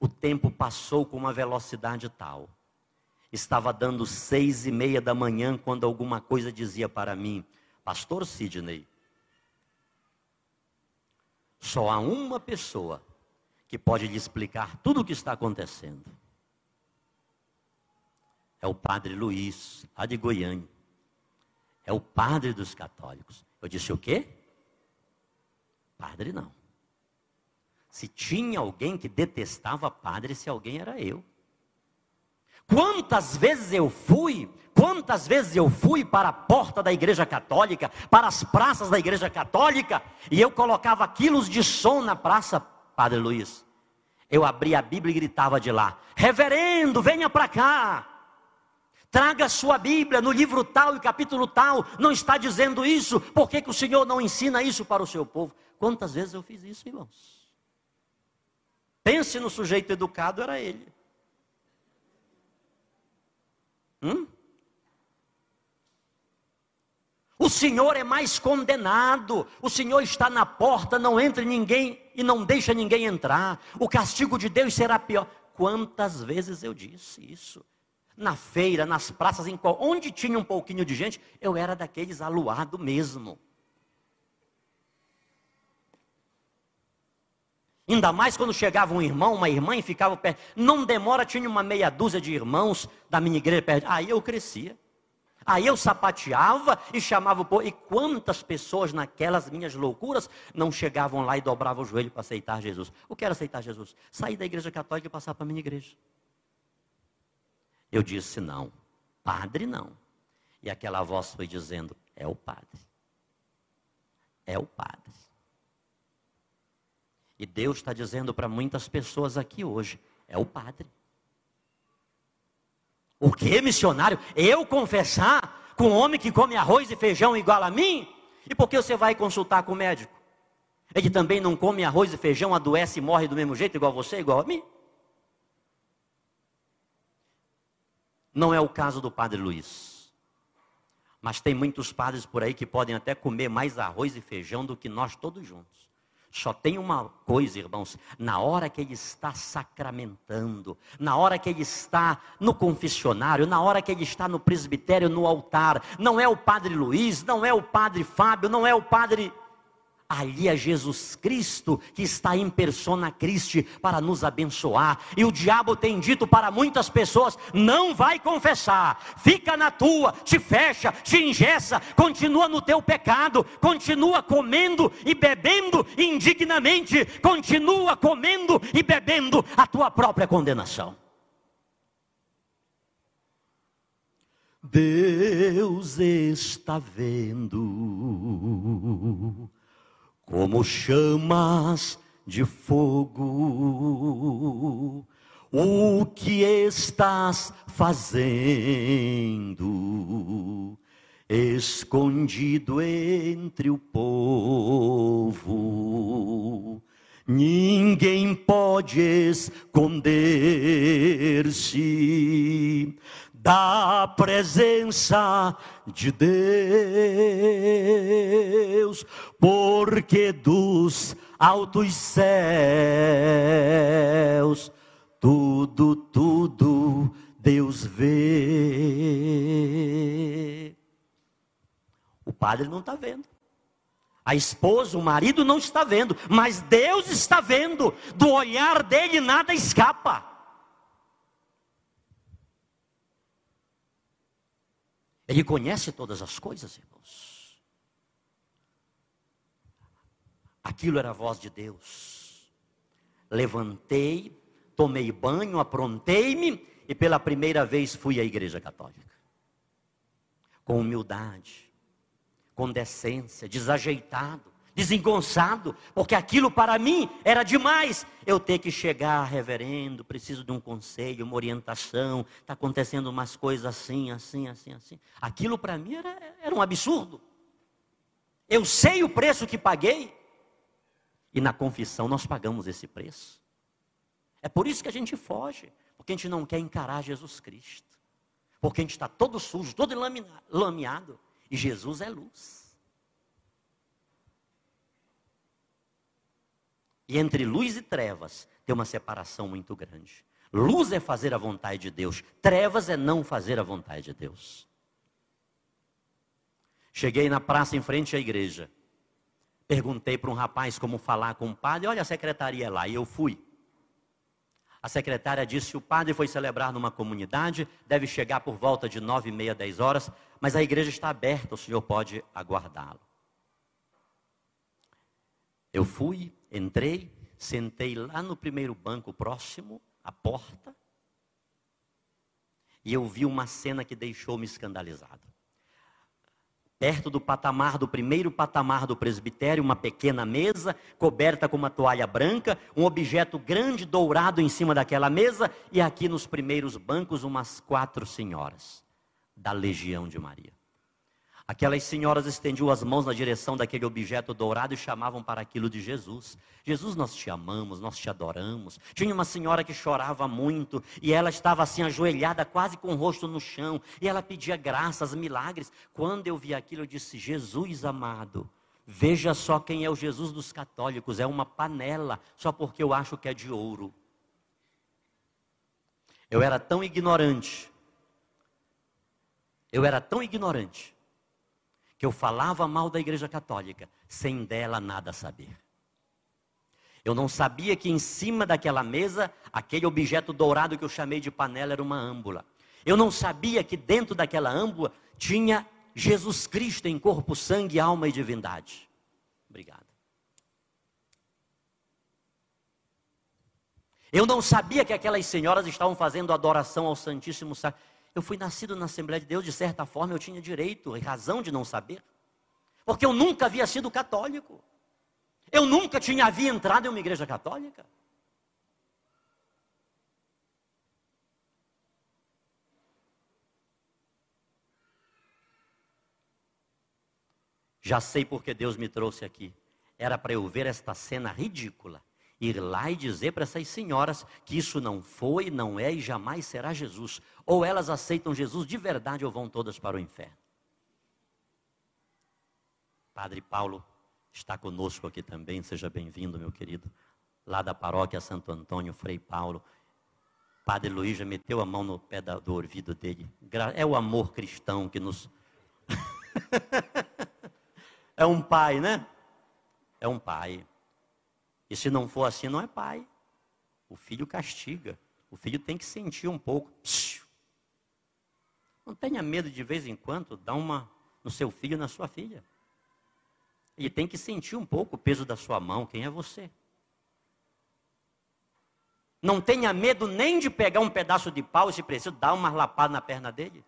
o tempo passou com uma velocidade tal Estava dando seis e meia da manhã quando alguma coisa dizia para mim, Pastor Sidney, só há uma pessoa que pode lhe explicar tudo o que está acontecendo. É o Padre Luiz, lá de Goiânia. É o padre dos católicos. Eu disse o quê? Padre não. Se tinha alguém que detestava padre, esse alguém era eu. Quantas vezes eu fui, quantas vezes eu fui para a porta da igreja católica, para as praças da igreja católica, e eu colocava quilos de som na praça, Padre Luiz. Eu abria a Bíblia e gritava de lá: Reverendo, venha para cá. Traga sua Bíblia no livro tal e capítulo tal. Não está dizendo isso. Por que, que o Senhor não ensina isso para o seu povo? Quantas vezes eu fiz isso, irmãos? Pense no sujeito educado, era ele. O Senhor é mais condenado. O Senhor está na porta, não entra ninguém e não deixa ninguém entrar. O castigo de Deus será pior. Quantas vezes eu disse isso? Na feira, nas praças, em qual, onde tinha um pouquinho de gente, eu era daqueles aluado mesmo. Ainda mais quando chegava um irmão, uma irmã e ficava perto. Não demora, tinha uma meia dúzia de irmãos da minha igreja perto. Aí eu crescia. Aí eu sapateava e chamava o povo. E quantas pessoas naquelas minhas loucuras não chegavam lá e dobravam o joelho para aceitar Jesus? O que era aceitar Jesus? Sair da igreja católica e passar para a minha igreja. Eu disse não, padre não. E aquela voz foi dizendo: é o padre. É o padre. E Deus está dizendo para muitas pessoas aqui hoje: é o padre. O que, missionário? Eu confessar com um homem que come arroz e feijão igual a mim? E por que você vai consultar com o médico? Ele também não come arroz e feijão, adoece e morre do mesmo jeito, igual você, igual a mim? Não é o caso do padre Luiz. Mas tem muitos padres por aí que podem até comer mais arroz e feijão do que nós todos juntos. Só tem uma coisa, irmãos, na hora que ele está sacramentando, na hora que ele está no confessionário, na hora que ele está no presbitério, no altar, não é o padre Luiz, não é o padre Fábio, não é o padre Ali é Jesus Cristo que está em persona Christi para nos abençoar. E o diabo tem dito para muitas pessoas: não vai confessar, fica na tua, te fecha, te ingessa, continua no teu pecado, continua comendo e bebendo indignamente, continua comendo e bebendo a tua própria condenação. Deus está vendo como chamas de fogo. O que estás fazendo, escondido entre o povo? Ninguém pode esconder-se da presença de Deus, porque dos altos céus tudo, tudo Deus vê. O padre não está vendo. A esposa, o marido não está vendo, mas Deus está vendo. Do olhar dele nada escapa. Ele conhece todas as coisas, irmãos. Aquilo era a voz de Deus. Levantei, tomei banho, aprontei-me e pela primeira vez fui à Igreja Católica. Com humildade, com decência, desajeitado desengonçado, porque aquilo para mim era demais. Eu ter que chegar, reverendo, preciso de um conselho, uma orientação, está acontecendo umas coisas assim, assim, assim, assim. Aquilo para mim era, era um absurdo. Eu sei o preço que paguei, e na confissão nós pagamos esse preço. É por isso que a gente foge, porque a gente não quer encarar Jesus Cristo, porque a gente está todo sujo, todo lameado, e Jesus é luz. E entre luz e trevas tem uma separação muito grande. Luz é fazer a vontade de Deus, trevas é não fazer a vontade de Deus. Cheguei na praça em frente à igreja. Perguntei para um rapaz como falar com o padre. Olha, a secretaria é lá. E eu fui. A secretária disse o padre foi celebrar numa comunidade, deve chegar por volta de nove e meia, dez horas, mas a igreja está aberta, o senhor pode aguardá-lo. Eu fui, Entrei, sentei lá no primeiro banco próximo à porta. E eu vi uma cena que deixou-me escandalizado. Perto do patamar, do primeiro patamar do presbitério, uma pequena mesa, coberta com uma toalha branca, um objeto grande dourado em cima daquela mesa, e aqui nos primeiros bancos, umas quatro senhoras da Legião de Maria. Aquelas senhoras estendiam as mãos na direção daquele objeto dourado e chamavam para aquilo de Jesus. Jesus, nós te amamos, nós te adoramos. Tinha uma senhora que chorava muito e ela estava assim ajoelhada, quase com o rosto no chão, e ela pedia graças, milagres. Quando eu vi aquilo, eu disse: Jesus amado, veja só quem é o Jesus dos católicos, é uma panela, só porque eu acho que é de ouro. Eu era tão ignorante, eu era tão ignorante que eu falava mal da Igreja Católica, sem dela nada saber. Eu não sabia que em cima daquela mesa, aquele objeto dourado que eu chamei de panela era uma âmbula. Eu não sabia que dentro daquela âmbula tinha Jesus Cristo em corpo, sangue, alma e divindade. Obrigado. Eu não sabia que aquelas senhoras estavam fazendo adoração ao Santíssimo Sacramento. Eu fui nascido na Assembleia de Deus, de certa forma eu tinha direito e razão de não saber. Porque eu nunca havia sido católico. Eu nunca tinha havia entrado em uma igreja católica. Já sei porque Deus me trouxe aqui. Era para eu ver esta cena ridícula ir lá e dizer para essas senhoras que isso não foi, não é e jamais será Jesus. Ou elas aceitam Jesus de verdade ou vão todas para o inferno. Padre Paulo está conosco aqui também, seja bem-vindo, meu querido. Lá da paróquia Santo Antônio, Frei Paulo. Padre Luiz já meteu a mão no pé do ouvido dele. É o amor cristão que nos. é um pai, né? É um pai. E se não for assim, não é pai. O filho castiga. O filho tem que sentir um pouco. Não tenha medo de vez em quando dar uma no seu filho, na sua filha. Ele tem que sentir um pouco o peso da sua mão. Quem é você? Não tenha medo nem de pegar um pedaço de pau se preciso, dar uma lapada na perna dele.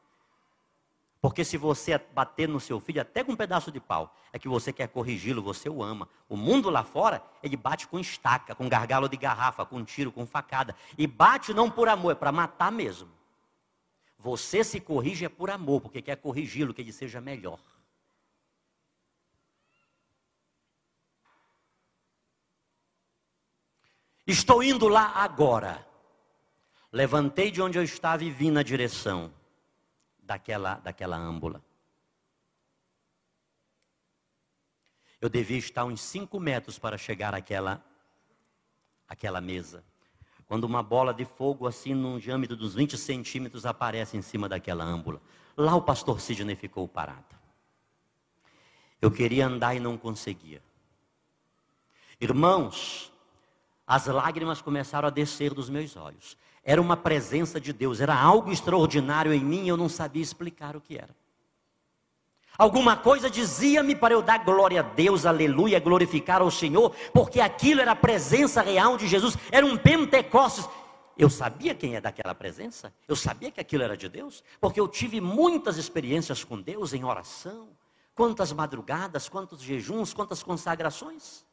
Porque se você bater no seu filho até com um pedaço de pau, é que você quer corrigi-lo, você o ama. O mundo lá fora, ele bate com estaca, com gargalo de garrafa, com tiro, com facada. E bate não por amor, é para matar mesmo. Você se corrige é por amor, porque quer corrigi-lo, que ele seja melhor. Estou indo lá agora. Levantei de onde eu estava e vim na direção daquela, daquela âmbula. Eu devia estar uns 5 metros para chegar àquela, àquela mesa. Quando uma bola de fogo, assim, num diâmetro dos 20 centímetros, aparece em cima daquela âmbula. Lá o pastor Sidney ficou parado. Eu queria andar e não conseguia. Irmãos, as lágrimas começaram a descer dos meus olhos. Era uma presença de Deus, era algo extraordinário em mim, eu não sabia explicar o que era. Alguma coisa dizia-me para eu dar glória a Deus, aleluia, glorificar ao Senhor, porque aquilo era a presença real de Jesus, era um Pentecostes. Eu sabia quem é daquela presença, eu sabia que aquilo era de Deus, porque eu tive muitas experiências com Deus em oração, quantas madrugadas, quantos jejuns, quantas consagrações.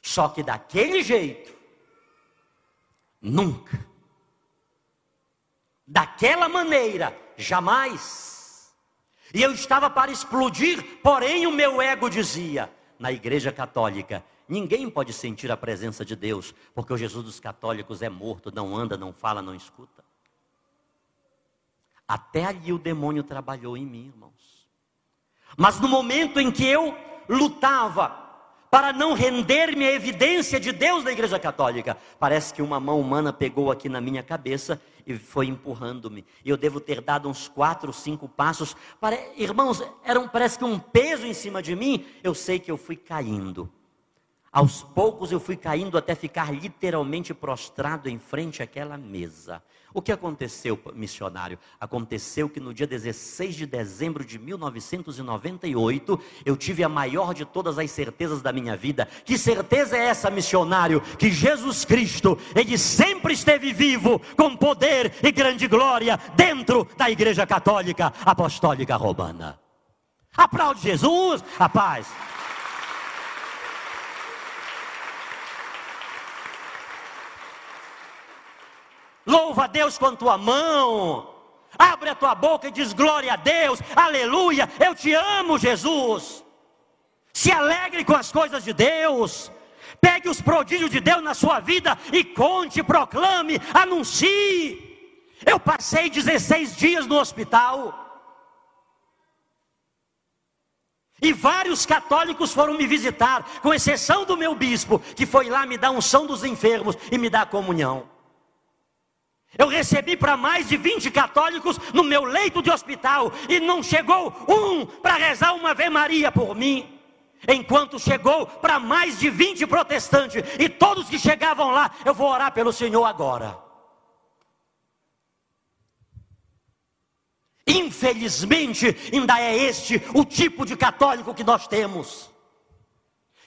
Só que daquele jeito, Nunca. Daquela maneira, jamais. E eu estava para explodir, porém o meu ego dizia: na Igreja Católica, ninguém pode sentir a presença de Deus, porque o Jesus dos católicos é morto, não anda, não fala, não escuta. Até ali o demônio trabalhou em mim, irmãos. Mas no momento em que eu lutava para não render-me à evidência de Deus da Igreja Católica. Parece que uma mão humana pegou aqui na minha cabeça e foi empurrando-me. E eu devo ter dado uns quatro, cinco passos. Para... Irmãos, era um, parece que um peso em cima de mim. Eu sei que eu fui caindo. Aos poucos eu fui caindo até ficar literalmente prostrado em frente àquela mesa. O que aconteceu, missionário? Aconteceu que no dia 16 de dezembro de 1998, eu tive a maior de todas as certezas da minha vida. Que certeza é essa, missionário? Que Jesus Cristo, ele sempre esteve vivo, com poder e grande glória, dentro da Igreja Católica Apostólica Romana. Aplaude Jesus, a Louva a Deus com tua mão. Abre a tua boca e diz glória a Deus, aleluia, eu te amo, Jesus. Se alegre com as coisas de Deus. Pegue os prodígios de Deus na sua vida e conte, proclame, anuncie. Eu passei 16 dias no hospital. E vários católicos foram me visitar, com exceção do meu bispo, que foi lá me dar unção dos enfermos e me dar comunhão. Eu recebi para mais de 20 católicos no meu leito de hospital e não chegou um para rezar uma Ave Maria por mim. Enquanto chegou para mais de 20 protestantes e todos que chegavam lá, eu vou orar pelo Senhor agora. Infelizmente, ainda é este o tipo de católico que nós temos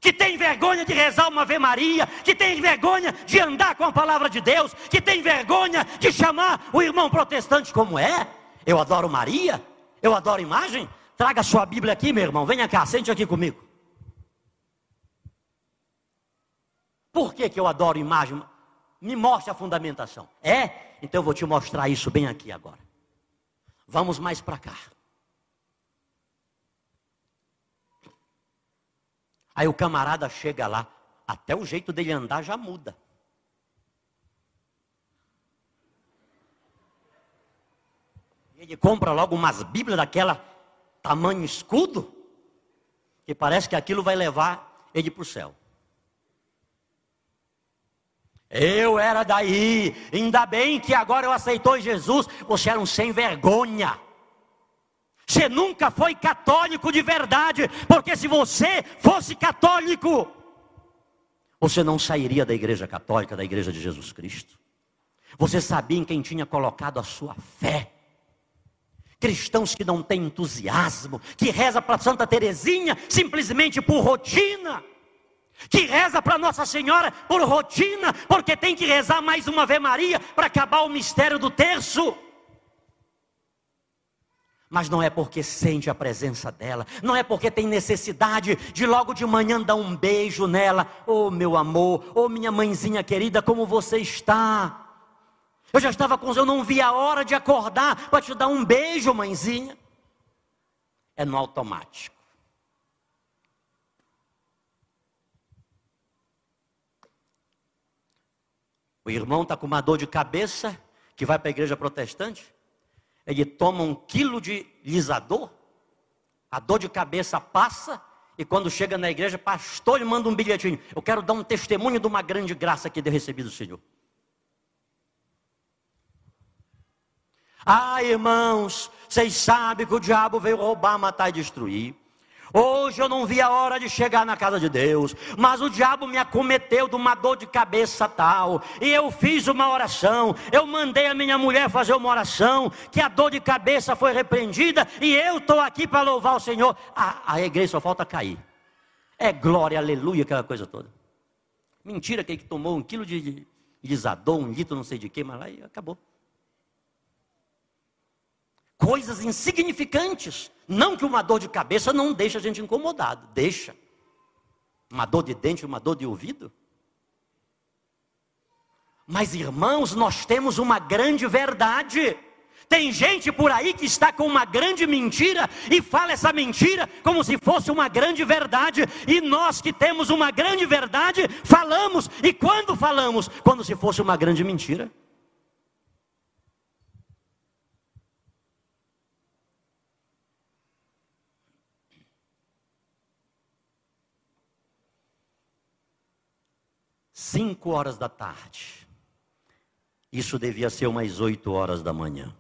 que tem vergonha de rezar uma Ave Maria, que tem vergonha de andar com a palavra de Deus, que tem vergonha de chamar o irmão protestante como é. Eu adoro Maria, eu adoro imagem. Traga sua Bíblia aqui, meu irmão, venha cá, sente aqui comigo. Por que, que eu adoro imagem? Me mostre a fundamentação. É? Então eu vou te mostrar isso bem aqui agora. Vamos mais para cá. Aí o camarada chega lá, até o jeito dele andar já muda. Ele compra logo umas Bíblias daquela tamanho escudo, que parece que aquilo vai levar ele para o céu. Eu era daí, ainda bem que agora eu aceitou Jesus. Você era um sem vergonha. Você nunca foi católico de verdade, porque se você fosse católico, você não sairia da igreja católica, da igreja de Jesus Cristo. Você sabia em quem tinha colocado a sua fé. Cristãos que não têm entusiasmo, que reza para Santa Teresinha simplesmente por rotina, que reza para Nossa Senhora por rotina, porque tem que rezar mais uma Ave Maria para acabar o mistério do terço mas não é porque sente a presença dela, não é porque tem necessidade de logo de manhã dar um beijo nela, oh meu amor, oh minha mãezinha querida, como você está? Eu já estava com eu não vi a hora de acordar para te dar um beijo, mãezinha. É no automático. O irmão está com uma dor de cabeça que vai para a igreja protestante ele toma um quilo de lisador, a dor de cabeça passa, e quando chega na igreja, pastor, ele manda um bilhetinho. Eu quero dar um testemunho de uma grande graça que eu recebi do Senhor. Ah, irmãos, vocês sabem que o diabo veio roubar, matar e destruir. Hoje eu não vi a hora de chegar na casa de Deus, mas o diabo me acometeu de uma dor de cabeça tal, e eu fiz uma oração, eu mandei a minha mulher fazer uma oração, que a dor de cabeça foi repreendida, e eu estou aqui para louvar o Senhor. A, a igreja só falta cair. É glória, aleluia, aquela coisa toda. Mentira que ele tomou um quilo de lisador, um litro não sei de que, mas lá e acabou coisas insignificantes. Não que uma dor de cabeça não deixe a gente incomodado, deixa. Uma dor de dente, uma dor de ouvido. Mas irmãos, nós temos uma grande verdade. Tem gente por aí que está com uma grande mentira e fala essa mentira como se fosse uma grande verdade. E nós que temos uma grande verdade, falamos. E quando falamos? Quando se fosse uma grande mentira. Cinco horas da tarde. Isso devia ser umas oito horas da manhã.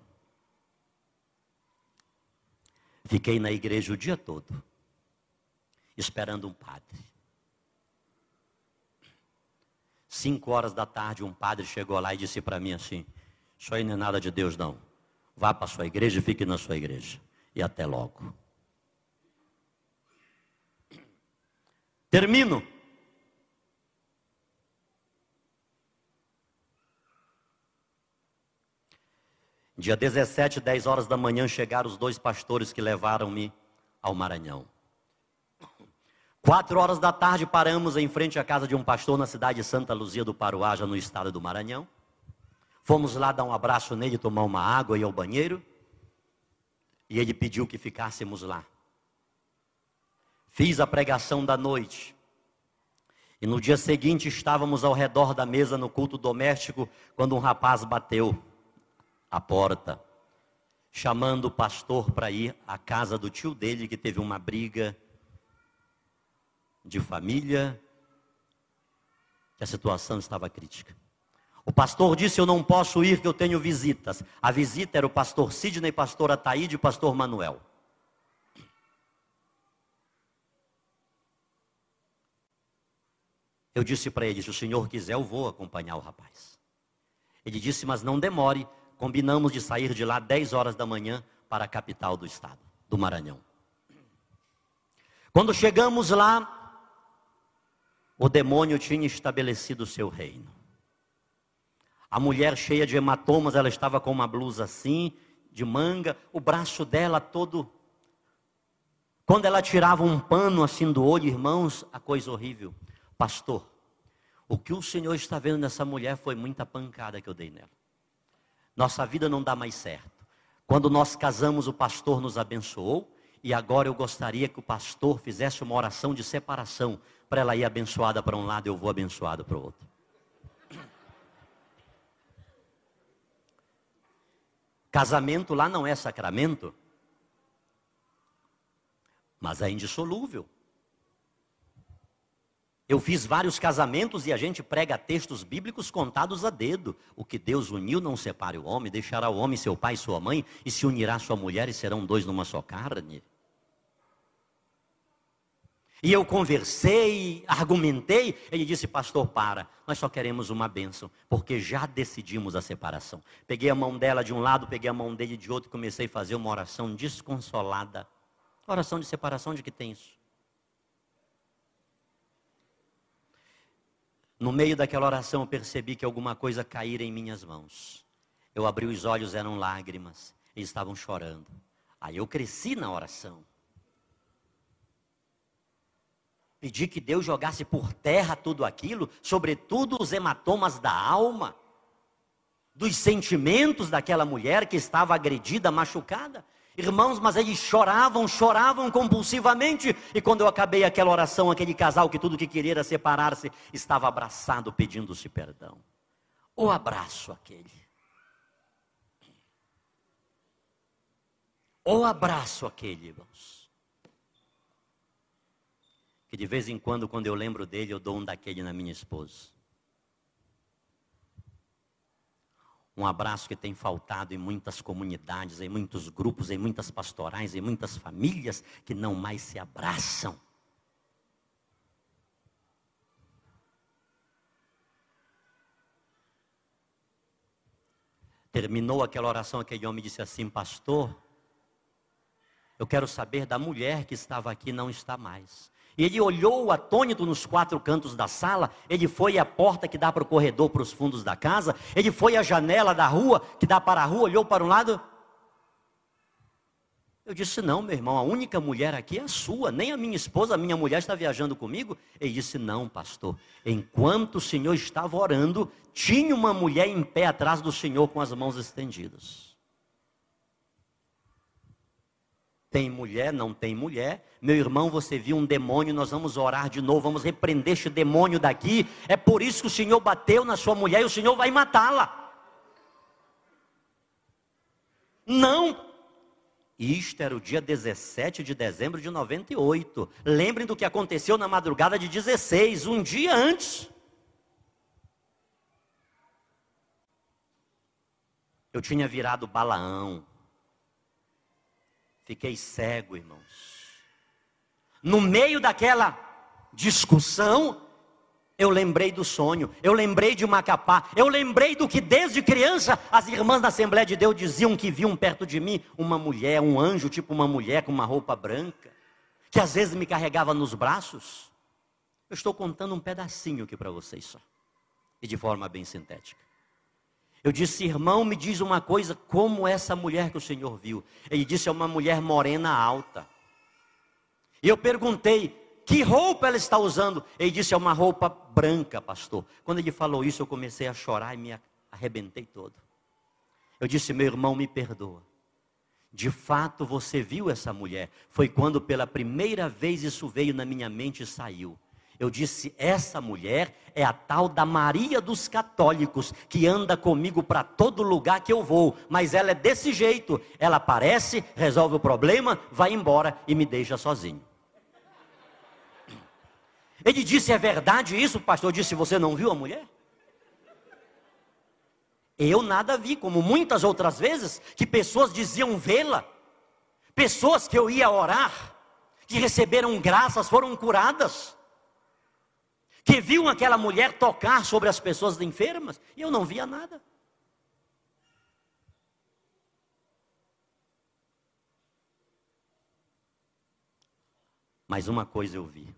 Fiquei na igreja o dia todo, esperando um padre. Cinco horas da tarde, um padre chegou lá e disse para mim assim: Isso aí não é nada de Deus, não. Vá para a sua igreja e fique na sua igreja. E até logo. Termino. Dia 17, 10 horas da manhã, chegaram os dois pastores que levaram-me ao Maranhão. Quatro horas da tarde, paramos em frente à casa de um pastor na cidade de Santa Luzia do Paruá, já no estado do Maranhão. Fomos lá dar um abraço nele, tomar uma água e ir ao banheiro. E ele pediu que ficássemos lá. Fiz a pregação da noite. E no dia seguinte estávamos ao redor da mesa no culto doméstico quando um rapaz bateu a porta, chamando o pastor para ir à casa do tio dele que teve uma briga de família, que a situação estava crítica. O pastor disse: Eu não posso ir, que eu tenho visitas. A visita era o pastor Sidney, pastor Ataíde e pastor Manuel. Eu disse para ele: Se o senhor quiser, eu vou acompanhar o rapaz. Ele disse: Mas não demore. Combinamos de sair de lá 10 horas da manhã para a capital do estado, do Maranhão. Quando chegamos lá, o demônio tinha estabelecido o seu reino. A mulher cheia de hematomas, ela estava com uma blusa assim, de manga, o braço dela todo. Quando ela tirava um pano assim do olho, irmãos, a coisa horrível. Pastor, o que o Senhor está vendo nessa mulher foi muita pancada que eu dei nela. Nossa vida não dá mais certo. Quando nós casamos, o pastor nos abençoou. E agora eu gostaria que o pastor fizesse uma oração de separação para ela ir abençoada para um lado eu vou abençoado para o outro. Casamento lá não é sacramento, mas é indissolúvel. Eu fiz vários casamentos e a gente prega textos bíblicos contados a dedo. O que Deus uniu não separe o homem, deixará o homem seu pai e sua mãe, e se unirá sua mulher e serão dois numa só carne. E eu conversei, argumentei, ele disse, pastor, para, nós só queremos uma bênção, porque já decidimos a separação. Peguei a mão dela de um lado, peguei a mão dele de outro, comecei a fazer uma oração desconsolada. Oração de separação, de que tem isso? No meio daquela oração eu percebi que alguma coisa caíra em minhas mãos. Eu abri os olhos, eram lágrimas, eles estavam chorando. Aí eu cresci na oração. Pedi que Deus jogasse por terra tudo aquilo, sobretudo os hematomas da alma, dos sentimentos daquela mulher que estava agredida, machucada. Irmãos, mas eles choravam, choravam compulsivamente. E quando eu acabei aquela oração, aquele casal que tudo que queria era separar-se, estava abraçado pedindo-se perdão. O abraço aquele. O abraço aquele, irmãos que de vez em quando, quando eu lembro dele, eu dou um daquele na minha esposa. Um abraço que tem faltado em muitas comunidades, em muitos grupos, em muitas pastorais, em muitas famílias que não mais se abraçam. Terminou aquela oração, aquele homem disse assim: Pastor, eu quero saber da mulher que estava aqui, não está mais. Ele olhou atônito nos quatro cantos da sala, ele foi à porta que dá para o corredor, para os fundos da casa, ele foi à janela da rua que dá para a rua, olhou para um lado. Eu disse: Não, meu irmão, a única mulher aqui é a sua, nem a minha esposa, a minha mulher está viajando comigo. Ele disse: Não, pastor, enquanto o senhor estava orando, tinha uma mulher em pé atrás do senhor com as mãos estendidas. Tem mulher, não tem mulher. Meu irmão, você viu um demônio, nós vamos orar de novo, vamos repreender este demônio daqui. É por isso que o Senhor bateu na sua mulher e o Senhor vai matá-la. Não. Isto era o dia 17 de dezembro de 98. Lembrem do que aconteceu na madrugada de 16, um dia antes. Eu tinha virado Balaão. Fiquei cego, irmãos. No meio daquela discussão, eu lembrei do sonho, eu lembrei de Macapá, eu lembrei do que desde criança as irmãs da Assembleia de Deus diziam que viam perto de mim uma mulher, um anjo, tipo uma mulher com uma roupa branca, que às vezes me carregava nos braços. Eu estou contando um pedacinho aqui para vocês só, e de forma bem sintética. Eu disse, irmão, me diz uma coisa, como essa mulher que o Senhor viu? Ele disse, é uma mulher morena alta. E eu perguntei, que roupa ela está usando? Ele disse, é uma roupa branca, pastor. Quando ele falou isso, eu comecei a chorar e me arrebentei todo. Eu disse, meu irmão, me perdoa. de fato você viu essa mulher. Foi quando pela primeira vez isso veio na minha mente e saiu. Eu disse: essa mulher é a tal da Maria dos Católicos, que anda comigo para todo lugar que eu vou, mas ela é desse jeito: ela aparece, resolve o problema, vai embora e me deixa sozinho. Ele disse: é verdade isso, pastor? Eu disse: você não viu a mulher? Eu nada vi, como muitas outras vezes, que pessoas diziam vê-la, pessoas que eu ia orar, que receberam graças, foram curadas que viu aquela mulher tocar sobre as pessoas enfermas, e eu não via nada. Mas uma coisa eu vi.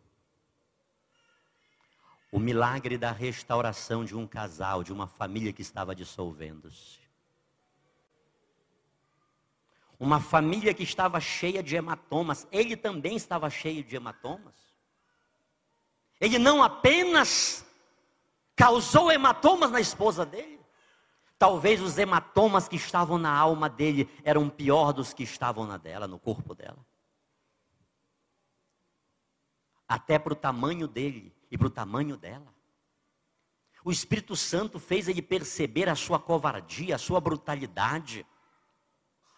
O milagre da restauração de um casal, de uma família que estava dissolvendo-se. Uma família que estava cheia de hematomas, ele também estava cheio de hematomas. Ele não apenas causou hematomas na esposa dele, talvez os hematomas que estavam na alma dele eram pior dos que estavam na dela, no corpo dela. Até para o tamanho dele e para o tamanho dela. O Espírito Santo fez ele perceber a sua covardia, a sua brutalidade,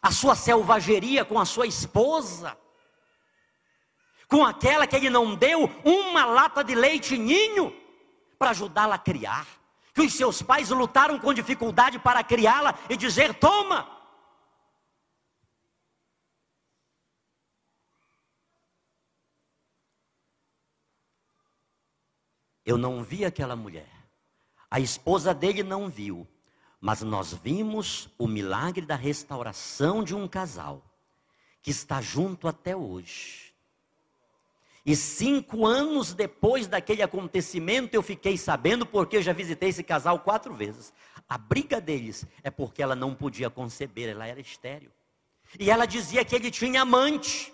a sua selvageria com a sua esposa com aquela que ele não deu uma lata de leite ninho para ajudá-la a criar. Que os seus pais lutaram com dificuldade para criá-la e dizer: toma. Eu não vi aquela mulher, a esposa dele não viu, mas nós vimos o milagre da restauração de um casal que está junto até hoje. E cinco anos depois daquele acontecimento, eu fiquei sabendo, porque eu já visitei esse casal quatro vezes. A briga deles é porque ela não podia conceber, ela era estéril. E ela dizia que ele tinha amante.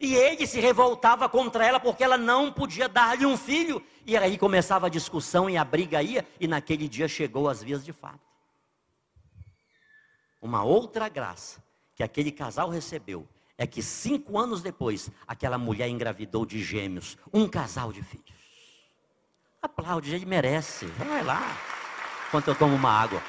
E ele se revoltava contra ela porque ela não podia dar-lhe um filho. E aí começava a discussão e a briga ia, e naquele dia chegou às vias de fato. Uma outra graça que aquele casal recebeu é que cinco anos depois, aquela mulher engravidou de gêmeos, um casal de filhos. Aplaude, ele merece. Vai lá. Enquanto eu tomo uma água.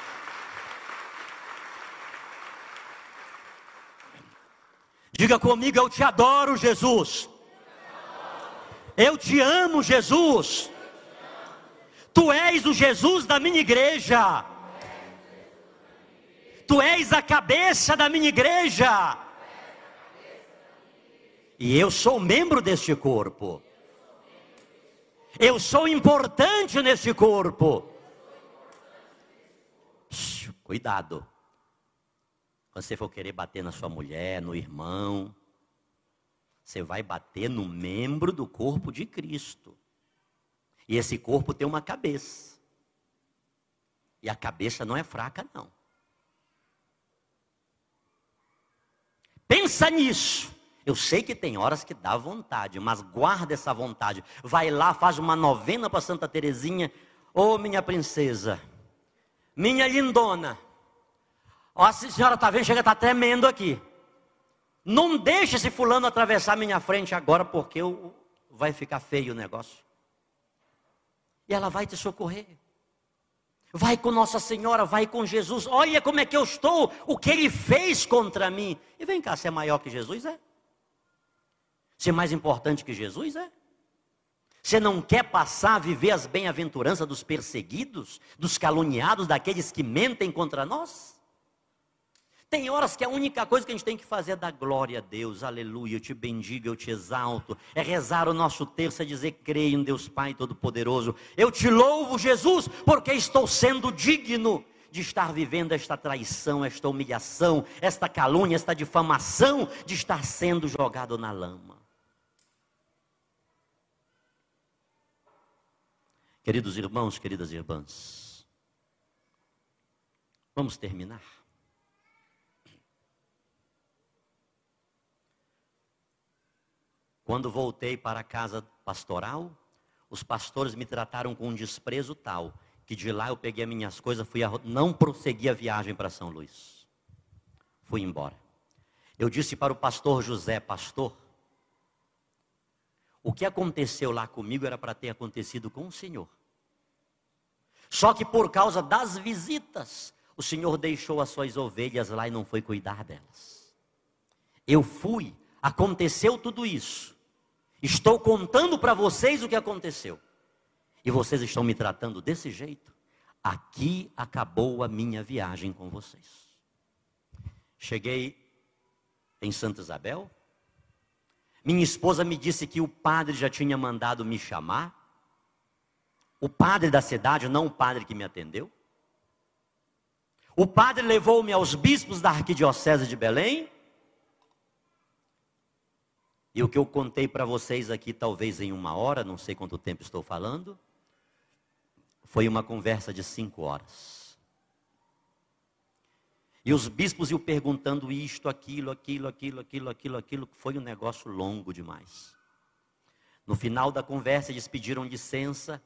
Diga comigo, eu te adoro, Jesus. Eu te amo, Jesus. Tu és o Jesus da minha igreja. Tu és a cabeça da minha igreja. E eu sou membro deste corpo. Eu sou importante neste corpo. Cuidado. Quando você for querer bater na sua mulher, no irmão, você vai bater no membro do corpo de Cristo. E esse corpo tem uma cabeça. E a cabeça não é fraca, não. Pensa nisso. Eu sei que tem horas que dá vontade, mas guarda essa vontade. Vai lá, faz uma novena para Santa Terezinha. Ô oh, minha princesa, minha lindona. Ó, a senhora está vendo, chega está tremendo aqui. Não deixe esse fulano atravessar minha frente agora, porque eu, vai ficar feio o negócio. E ela vai te socorrer. Vai com Nossa Senhora, vai com Jesus. Olha como é que eu estou, o que ele fez contra mim. E vem cá, você é maior que Jesus, é? Ser mais importante que Jesus é? Você não quer passar a viver as bem-aventuranças dos perseguidos, dos caluniados, daqueles que mentem contra nós? Tem horas que a única coisa que a gente tem que fazer é dar glória a Deus, aleluia, eu te bendigo, eu te exalto, é rezar o nosso terço, é dizer creio em Deus Pai Todo-Poderoso, eu te louvo, Jesus, porque estou sendo digno de estar vivendo esta traição, esta humilhação, esta calúnia, esta difamação, de estar sendo jogado na lama. Queridos irmãos, queridas irmãs, vamos terminar. Quando voltei para a casa pastoral, os pastores me trataram com um desprezo tal que de lá eu peguei as minhas coisas, fui a, não prossegui a viagem para São Luís. Fui embora. Eu disse para o pastor José, pastor, o que aconteceu lá comigo era para ter acontecido com o senhor. Só que por causa das visitas, o senhor deixou as suas ovelhas lá e não foi cuidar delas. Eu fui, aconteceu tudo isso. Estou contando para vocês o que aconteceu. E vocês estão me tratando desse jeito. Aqui acabou a minha viagem com vocês. Cheguei em Santa Isabel. Minha esposa me disse que o padre já tinha mandado me chamar. O padre da cidade, não o padre que me atendeu. O padre levou-me aos bispos da arquidiocese de Belém. E o que eu contei para vocês aqui, talvez em uma hora, não sei quanto tempo estou falando, foi uma conversa de cinco horas. E os bispos iam perguntando isto, aquilo, aquilo, aquilo, aquilo, aquilo, aquilo, foi um negócio longo demais. No final da conversa, eles pediram licença,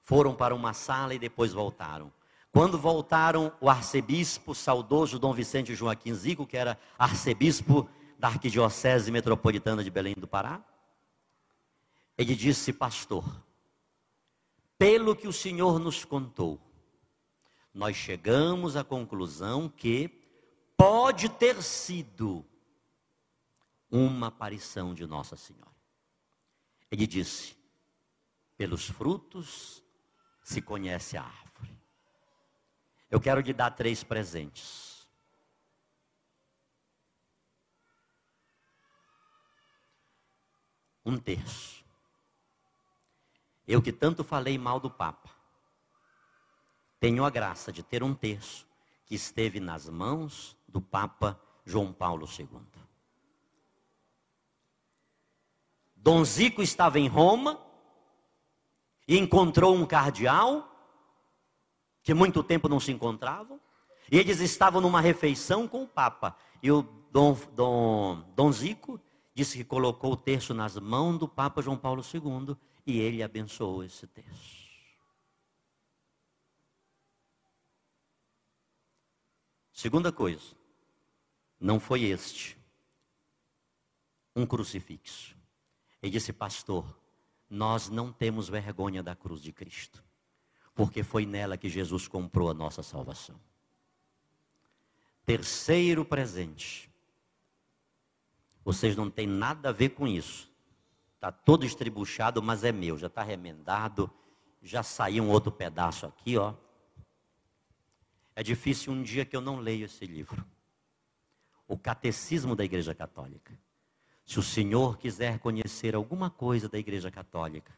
foram para uma sala e depois voltaram. Quando voltaram, o arcebispo saudoso Dom Vicente Joaquim Zico, que era arcebispo da Arquidiocese Metropolitana de Belém do Pará, ele disse: Pastor, pelo que o senhor nos contou, nós chegamos à conclusão que pode ter sido uma aparição de Nossa Senhora. Ele disse: pelos frutos se conhece a árvore. Eu quero lhe dar três presentes. Um terço. Eu que tanto falei mal do Papa, tenho a graça de ter um terço que esteve nas mãos do Papa João Paulo II. Dom Zico estava em Roma e encontrou um cardeal que muito tempo não se encontravam. E eles estavam numa refeição com o Papa. E o Dom, Dom, Dom Zico disse que colocou o terço nas mãos do Papa João Paulo II e ele abençoou esse terço. Segunda coisa, não foi este um crucifixo. Ele disse, pastor, nós não temos vergonha da cruz de Cristo, porque foi nela que Jesus comprou a nossa salvação. Terceiro presente. Vocês não têm nada a ver com isso. Está todo estribuchado, mas é meu. Já está remendado. Já saiu um outro pedaço aqui, ó. É difícil um dia que eu não leio esse livro. O Catecismo da Igreja Católica. Se o senhor quiser conhecer alguma coisa da Igreja Católica,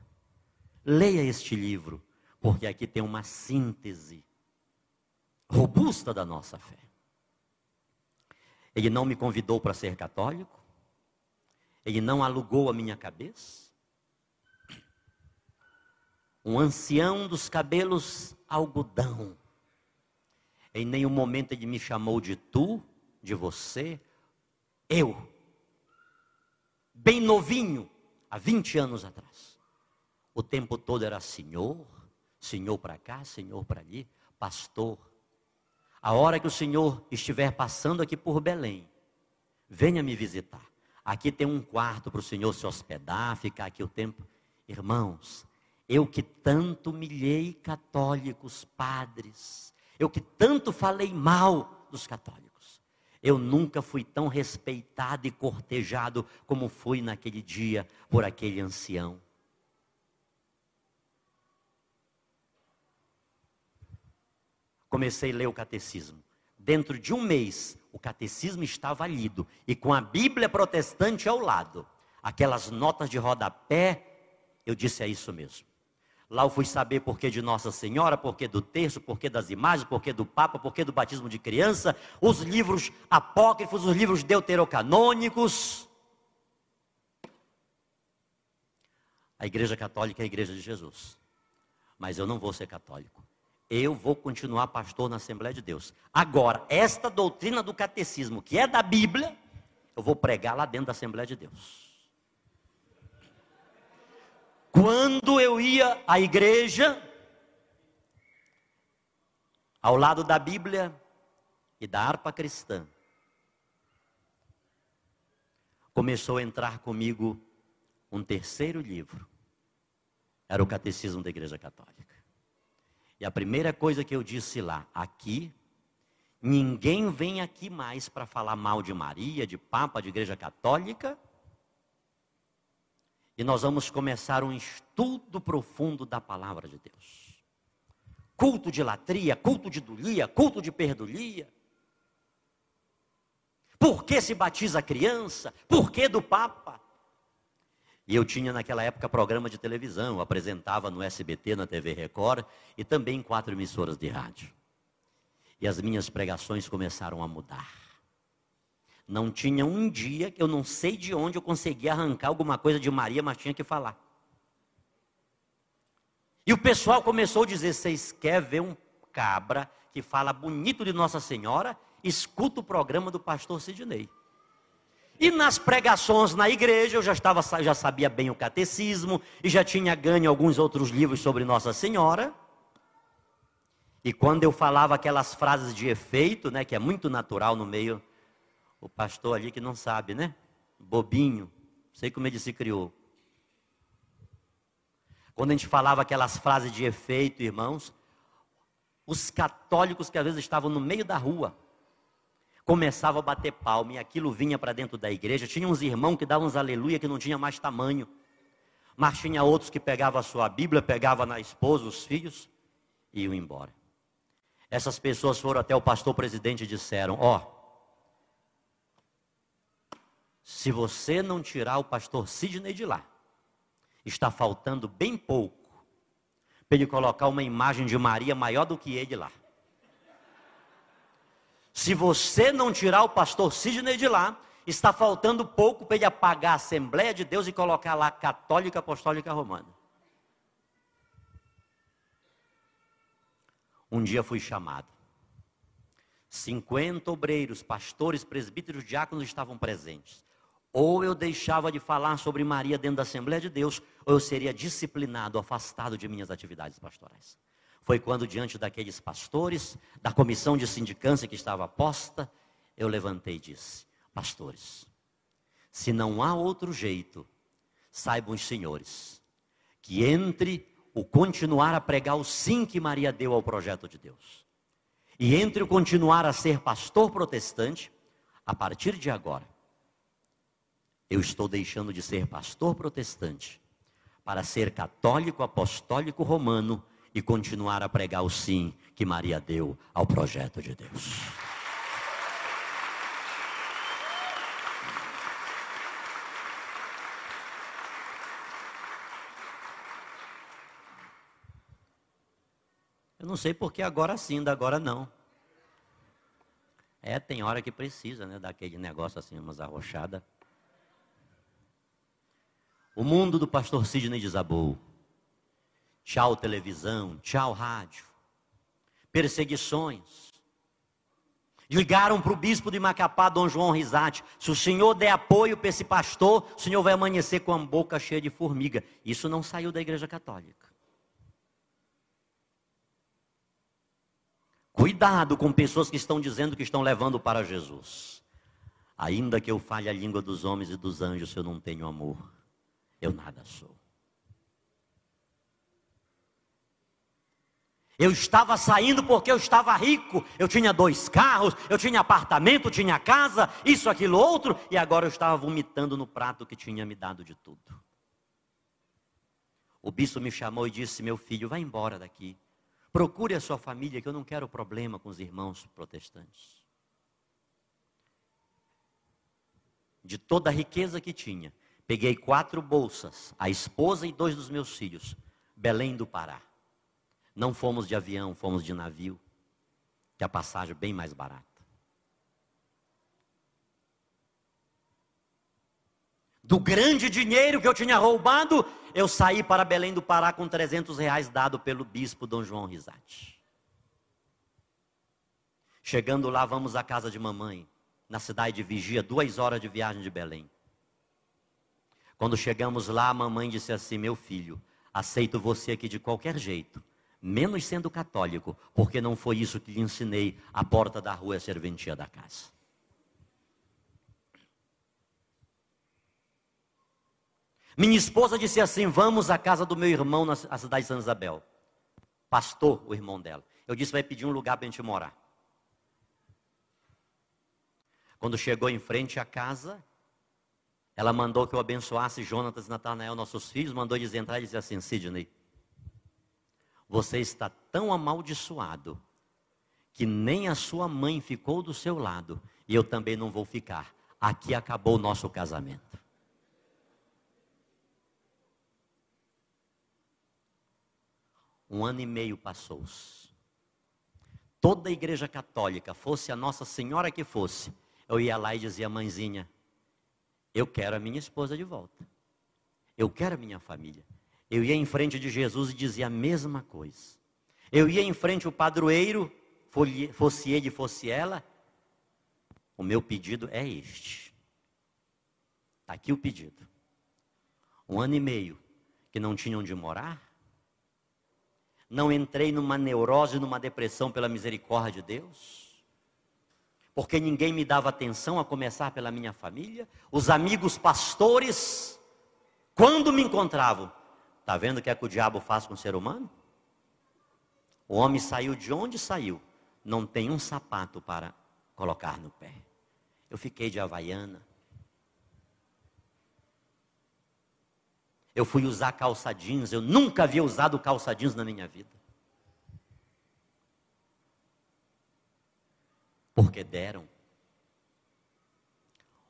leia este livro, porque aqui tem uma síntese robusta da nossa fé. Ele não me convidou para ser católico, ele não alugou a minha cabeça. Um ancião dos cabelos algodão em nenhum momento ele me chamou de tu, de você, eu. Bem novinho, há 20 anos atrás. O tempo todo era Senhor, Senhor para cá, Senhor para ali, pastor. A hora que o Senhor estiver passando aqui por Belém, venha me visitar. Aqui tem um quarto para o Senhor se hospedar, ficar aqui o tempo. Irmãos, eu que tanto humilhei católicos, padres, eu que tanto falei mal dos católicos. Eu nunca fui tão respeitado e cortejado como fui naquele dia por aquele ancião. Comecei a ler o catecismo. Dentro de um mês, o catecismo estava lido e com a Bíblia protestante ao lado. Aquelas notas de rodapé, eu disse: é isso mesmo. Lá eu fui saber por que de Nossa Senhora, por que do terço, por que das imagens, por que do Papa, por que do batismo de criança, os livros apócrifos, os livros deuterocanônicos. A Igreja Católica é a Igreja de Jesus. Mas eu não vou ser católico. Eu vou continuar pastor na Assembleia de Deus. Agora, esta doutrina do catecismo, que é da Bíblia, eu vou pregar lá dentro da Assembleia de Deus. Quando eu ia à igreja, ao lado da Bíblia e da harpa cristã, começou a entrar comigo um terceiro livro. Era o Catecismo da Igreja Católica. E a primeira coisa que eu disse lá, aqui, ninguém vem aqui mais para falar mal de Maria, de Papa, de Igreja Católica. E nós vamos começar um estudo profundo da palavra de Deus. Culto de latria, culto de dulia, culto de perdulia. Por que se batiza a criança? Por que do Papa? E eu tinha naquela época programa de televisão, apresentava no SBT, na TV Record e também em quatro emissoras de rádio. E as minhas pregações começaram a mudar. Não tinha um dia eu não sei de onde eu conseguia arrancar alguma coisa de Maria, mas tinha que falar. E o pessoal começou a dizer: vocês querem ver um cabra que fala bonito de Nossa Senhora? Escuta o programa do pastor Sidney. E nas pregações na igreja, eu já, estava, já sabia bem o catecismo, e já tinha ganho alguns outros livros sobre Nossa Senhora. E quando eu falava aquelas frases de efeito, né, que é muito natural no meio, o pastor ali que não sabe, né? Bobinho, sei como ele se criou. Quando a gente falava aquelas frases de efeito, irmãos, os católicos que às vezes estavam no meio da rua, começava a bater palma e aquilo vinha para dentro da igreja. Tinha uns irmãos que davam uns aleluia que não tinha mais tamanho. Mas tinha outros que pegavam a sua Bíblia, pegavam na esposa, os filhos e iam embora. Essas pessoas foram até o pastor presidente e disseram: Ó, oh, se você não tirar o pastor Sidney de lá, está faltando bem pouco para ele colocar uma imagem de Maria maior do que ele lá. Se você não tirar o pastor Sidney de lá, está faltando pouco para ele apagar a Assembleia de Deus e colocar lá Católica Apostólica Romana. Um dia fui chamado. 50 obreiros, pastores, presbíteros, diáconos estavam presentes. Ou eu deixava de falar sobre Maria dentro da Assembleia de Deus, ou eu seria disciplinado, afastado de minhas atividades pastorais. Foi quando, diante daqueles pastores, da comissão de sindicância que estava posta, eu levantei e disse: Pastores, se não há outro jeito, saibam os senhores, que entre o continuar a pregar o sim que Maria deu ao projeto de Deus, e entre o continuar a ser pastor protestante, a partir de agora, eu estou deixando de ser pastor protestante para ser católico apostólico romano e continuar a pregar o sim que Maria deu ao projeto de Deus. Eu não sei porque agora sim, da agora não. É, tem hora que precisa, né, daquele negócio assim, umas arrochadas. O mundo do pastor Sidney desabou. Tchau televisão, tchau rádio. Perseguições. Ligaram para o bispo de Macapá, Dom João Risate. Se o senhor der apoio para esse pastor, o senhor vai amanhecer com a boca cheia de formiga. Isso não saiu da igreja católica. Cuidado com pessoas que estão dizendo que estão levando para Jesus. Ainda que eu fale a língua dos homens e dos anjos, eu não tenho amor, eu nada sou. Eu estava saindo porque eu estava rico. Eu tinha dois carros, eu tinha apartamento, tinha casa, isso, aquilo, outro, e agora eu estava vomitando no prato que tinha me dado de tudo. O bispo me chamou e disse: Meu filho, vá embora daqui. Procure a sua família, que eu não quero problema com os irmãos protestantes. De toda a riqueza que tinha, peguei quatro bolsas, a esposa e dois dos meus filhos, Belém do Pará. Não fomos de avião, fomos de navio, que a passagem é bem mais barata. Do grande dinheiro que eu tinha roubado, eu saí para Belém do Pará com 300 reais dado pelo bispo Dom João Risati. Chegando lá, vamos à casa de mamãe, na cidade de Vigia, duas horas de viagem de Belém. Quando chegamos lá, a mamãe disse assim: Meu filho, aceito você aqui de qualquer jeito, menos sendo católico, porque não foi isso que lhe ensinei. A porta da rua é a serventia da casa. Minha esposa disse assim: Vamos à casa do meu irmão na cidade de Santa Isabel. Pastor, o irmão dela. Eu disse: Vai pedir um lugar para a gente morar. Quando chegou em frente à casa, ela mandou que eu abençoasse Jonatas e Natanael, nossos filhos, mandou eles entrar e dizer assim: Sidney, você está tão amaldiçoado que nem a sua mãe ficou do seu lado e eu também não vou ficar. Aqui acabou o nosso casamento. Um ano e meio passou-se. Toda a igreja católica, fosse a Nossa Senhora que fosse, eu ia lá e dizia, mãezinha, eu quero a minha esposa de volta. Eu quero a minha família. Eu ia em frente de Jesus e dizia a mesma coisa. Eu ia em frente ao padroeiro, fosse ele, fosse ela. O meu pedido é este. Está aqui o pedido. Um ano e meio que não tinham onde morar. Não entrei numa neurose, numa depressão pela misericórdia de Deus. Porque ninguém me dava atenção, a começar pela minha família. Os amigos pastores, quando me encontravam, Está vendo o que é que o diabo faz com o ser humano? O homem saiu de onde saiu, não tem um sapato para colocar no pé. Eu fiquei de havaiana. Eu fui usar calça jeans, eu nunca havia usado calça jeans na minha vida. Porque deram.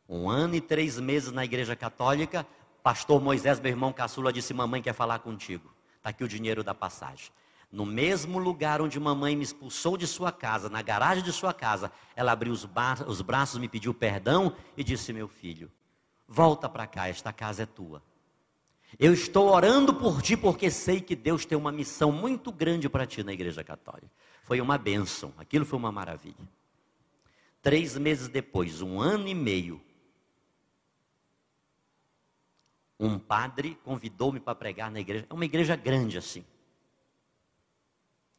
Um ano e três meses na igreja católica, Pastor Moisés, meu irmão caçula, disse: Mamãe quer falar contigo. Está aqui o dinheiro da passagem. No mesmo lugar onde mamãe me expulsou de sua casa, na garagem de sua casa, ela abriu os, os braços, me pediu perdão e disse: Meu filho, volta para cá, esta casa é tua. Eu estou orando por ti porque sei que Deus tem uma missão muito grande para ti na Igreja Católica. Foi uma bênção, aquilo foi uma maravilha. Três meses depois, um ano e meio, um padre convidou-me para pregar na igreja. É uma igreja grande assim.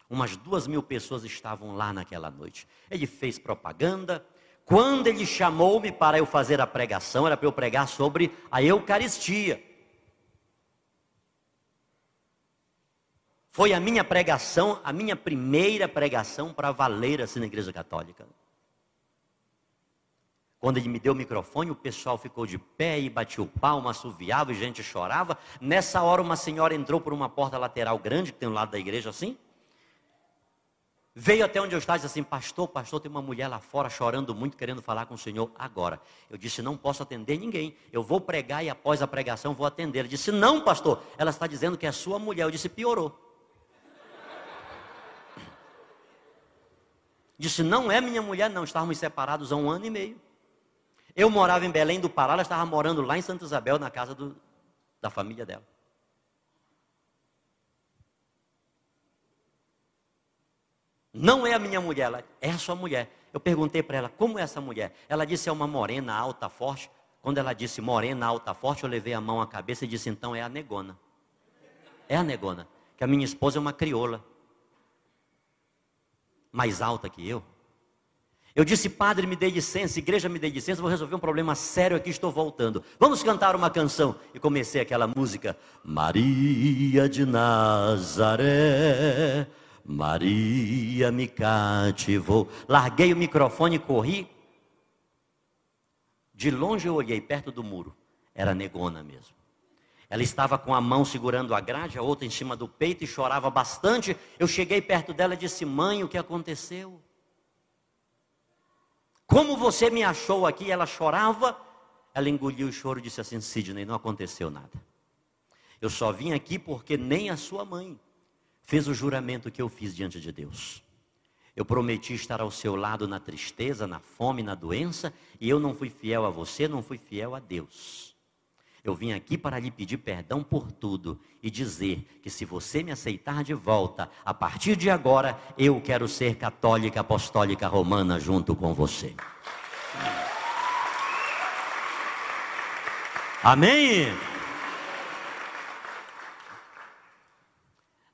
Umas duas mil pessoas estavam lá naquela noite. Ele fez propaganda. Quando ele chamou-me para eu fazer a pregação, era para eu pregar sobre a Eucaristia. Foi a minha pregação, a minha primeira pregação para valer assim na Igreja Católica. Quando ele me deu o microfone, o pessoal ficou de pé e batia o palmo, assoviava e gente chorava. Nessa hora, uma senhora entrou por uma porta lateral grande, que tem um lado da igreja assim. Veio até onde eu estava e disse assim: Pastor, pastor, tem uma mulher lá fora chorando muito, querendo falar com o senhor agora. Eu disse: Não posso atender ninguém. Eu vou pregar e após a pregação vou atender. Ele disse: Não, pastor, ela está dizendo que é sua mulher. Eu disse: Piorou. Disse: Não é minha mulher, não. Estávamos separados há um ano e meio. Eu morava em Belém do Pará, ela estava morando lá em Santa Isabel, na casa do, da família dela. Não é a minha mulher, ela é a sua mulher. Eu perguntei para ela, como é essa mulher? Ela disse, é uma morena alta, forte. Quando ela disse morena alta, forte, eu levei a mão à cabeça e disse, então é a negona. É a negona. Que a minha esposa é uma crioula. Mais alta que eu. Eu disse, padre, me dê licença, igreja, me dê licença, vou resolver um problema sério aqui, estou voltando. Vamos cantar uma canção. E comecei aquela música, Maria de Nazaré, Maria me cativou. Larguei o microfone e corri. De longe eu olhei, perto do muro. Era negona mesmo. Ela estava com a mão segurando a grade, a outra em cima do peito e chorava bastante. Eu cheguei perto dela e disse: Mãe, o que aconteceu? Como você me achou aqui? Ela chorava. Ela engoliu o choro e disse assim: Sidney, não aconteceu nada. Eu só vim aqui porque nem a sua mãe fez o juramento que eu fiz diante de Deus. Eu prometi estar ao seu lado na tristeza, na fome, na doença, e eu não fui fiel a você, não fui fiel a Deus. Eu vim aqui para lhe pedir perdão por tudo e dizer que se você me aceitar de volta, a partir de agora eu quero ser católica apostólica romana junto com você. Amém?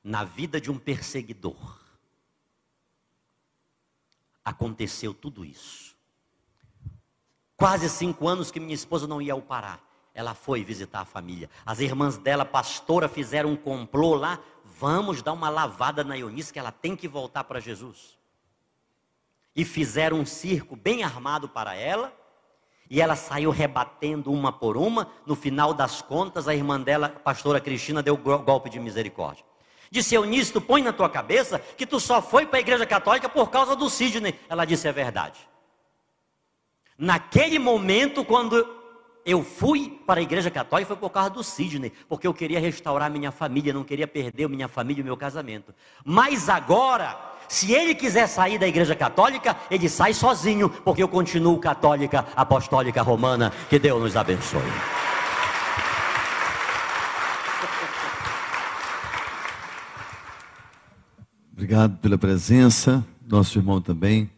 Na vida de um perseguidor, aconteceu tudo isso. Quase cinco anos que minha esposa não ia ao Pará ela foi visitar a família. As irmãs dela, pastora, fizeram um complô lá. Vamos dar uma lavada na Eunice, que ela tem que voltar para Jesus. E fizeram um circo bem armado para ela. E ela saiu rebatendo uma por uma. No final das contas, a irmã dela, a pastora Cristina, deu golpe de misericórdia. Disse Eunice, tu põe na tua cabeça que tu só foi para a igreja católica por causa do Sidney. Ela disse, é verdade. Naquele momento, quando eu fui para a igreja católica, foi por causa do Sidney, porque eu queria restaurar minha família, não queria perder minha família e meu casamento. Mas agora, se ele quiser sair da igreja católica, ele sai sozinho, porque eu continuo católica, apostólica romana. Que Deus nos abençoe. Obrigado pela presença, nosso irmão também.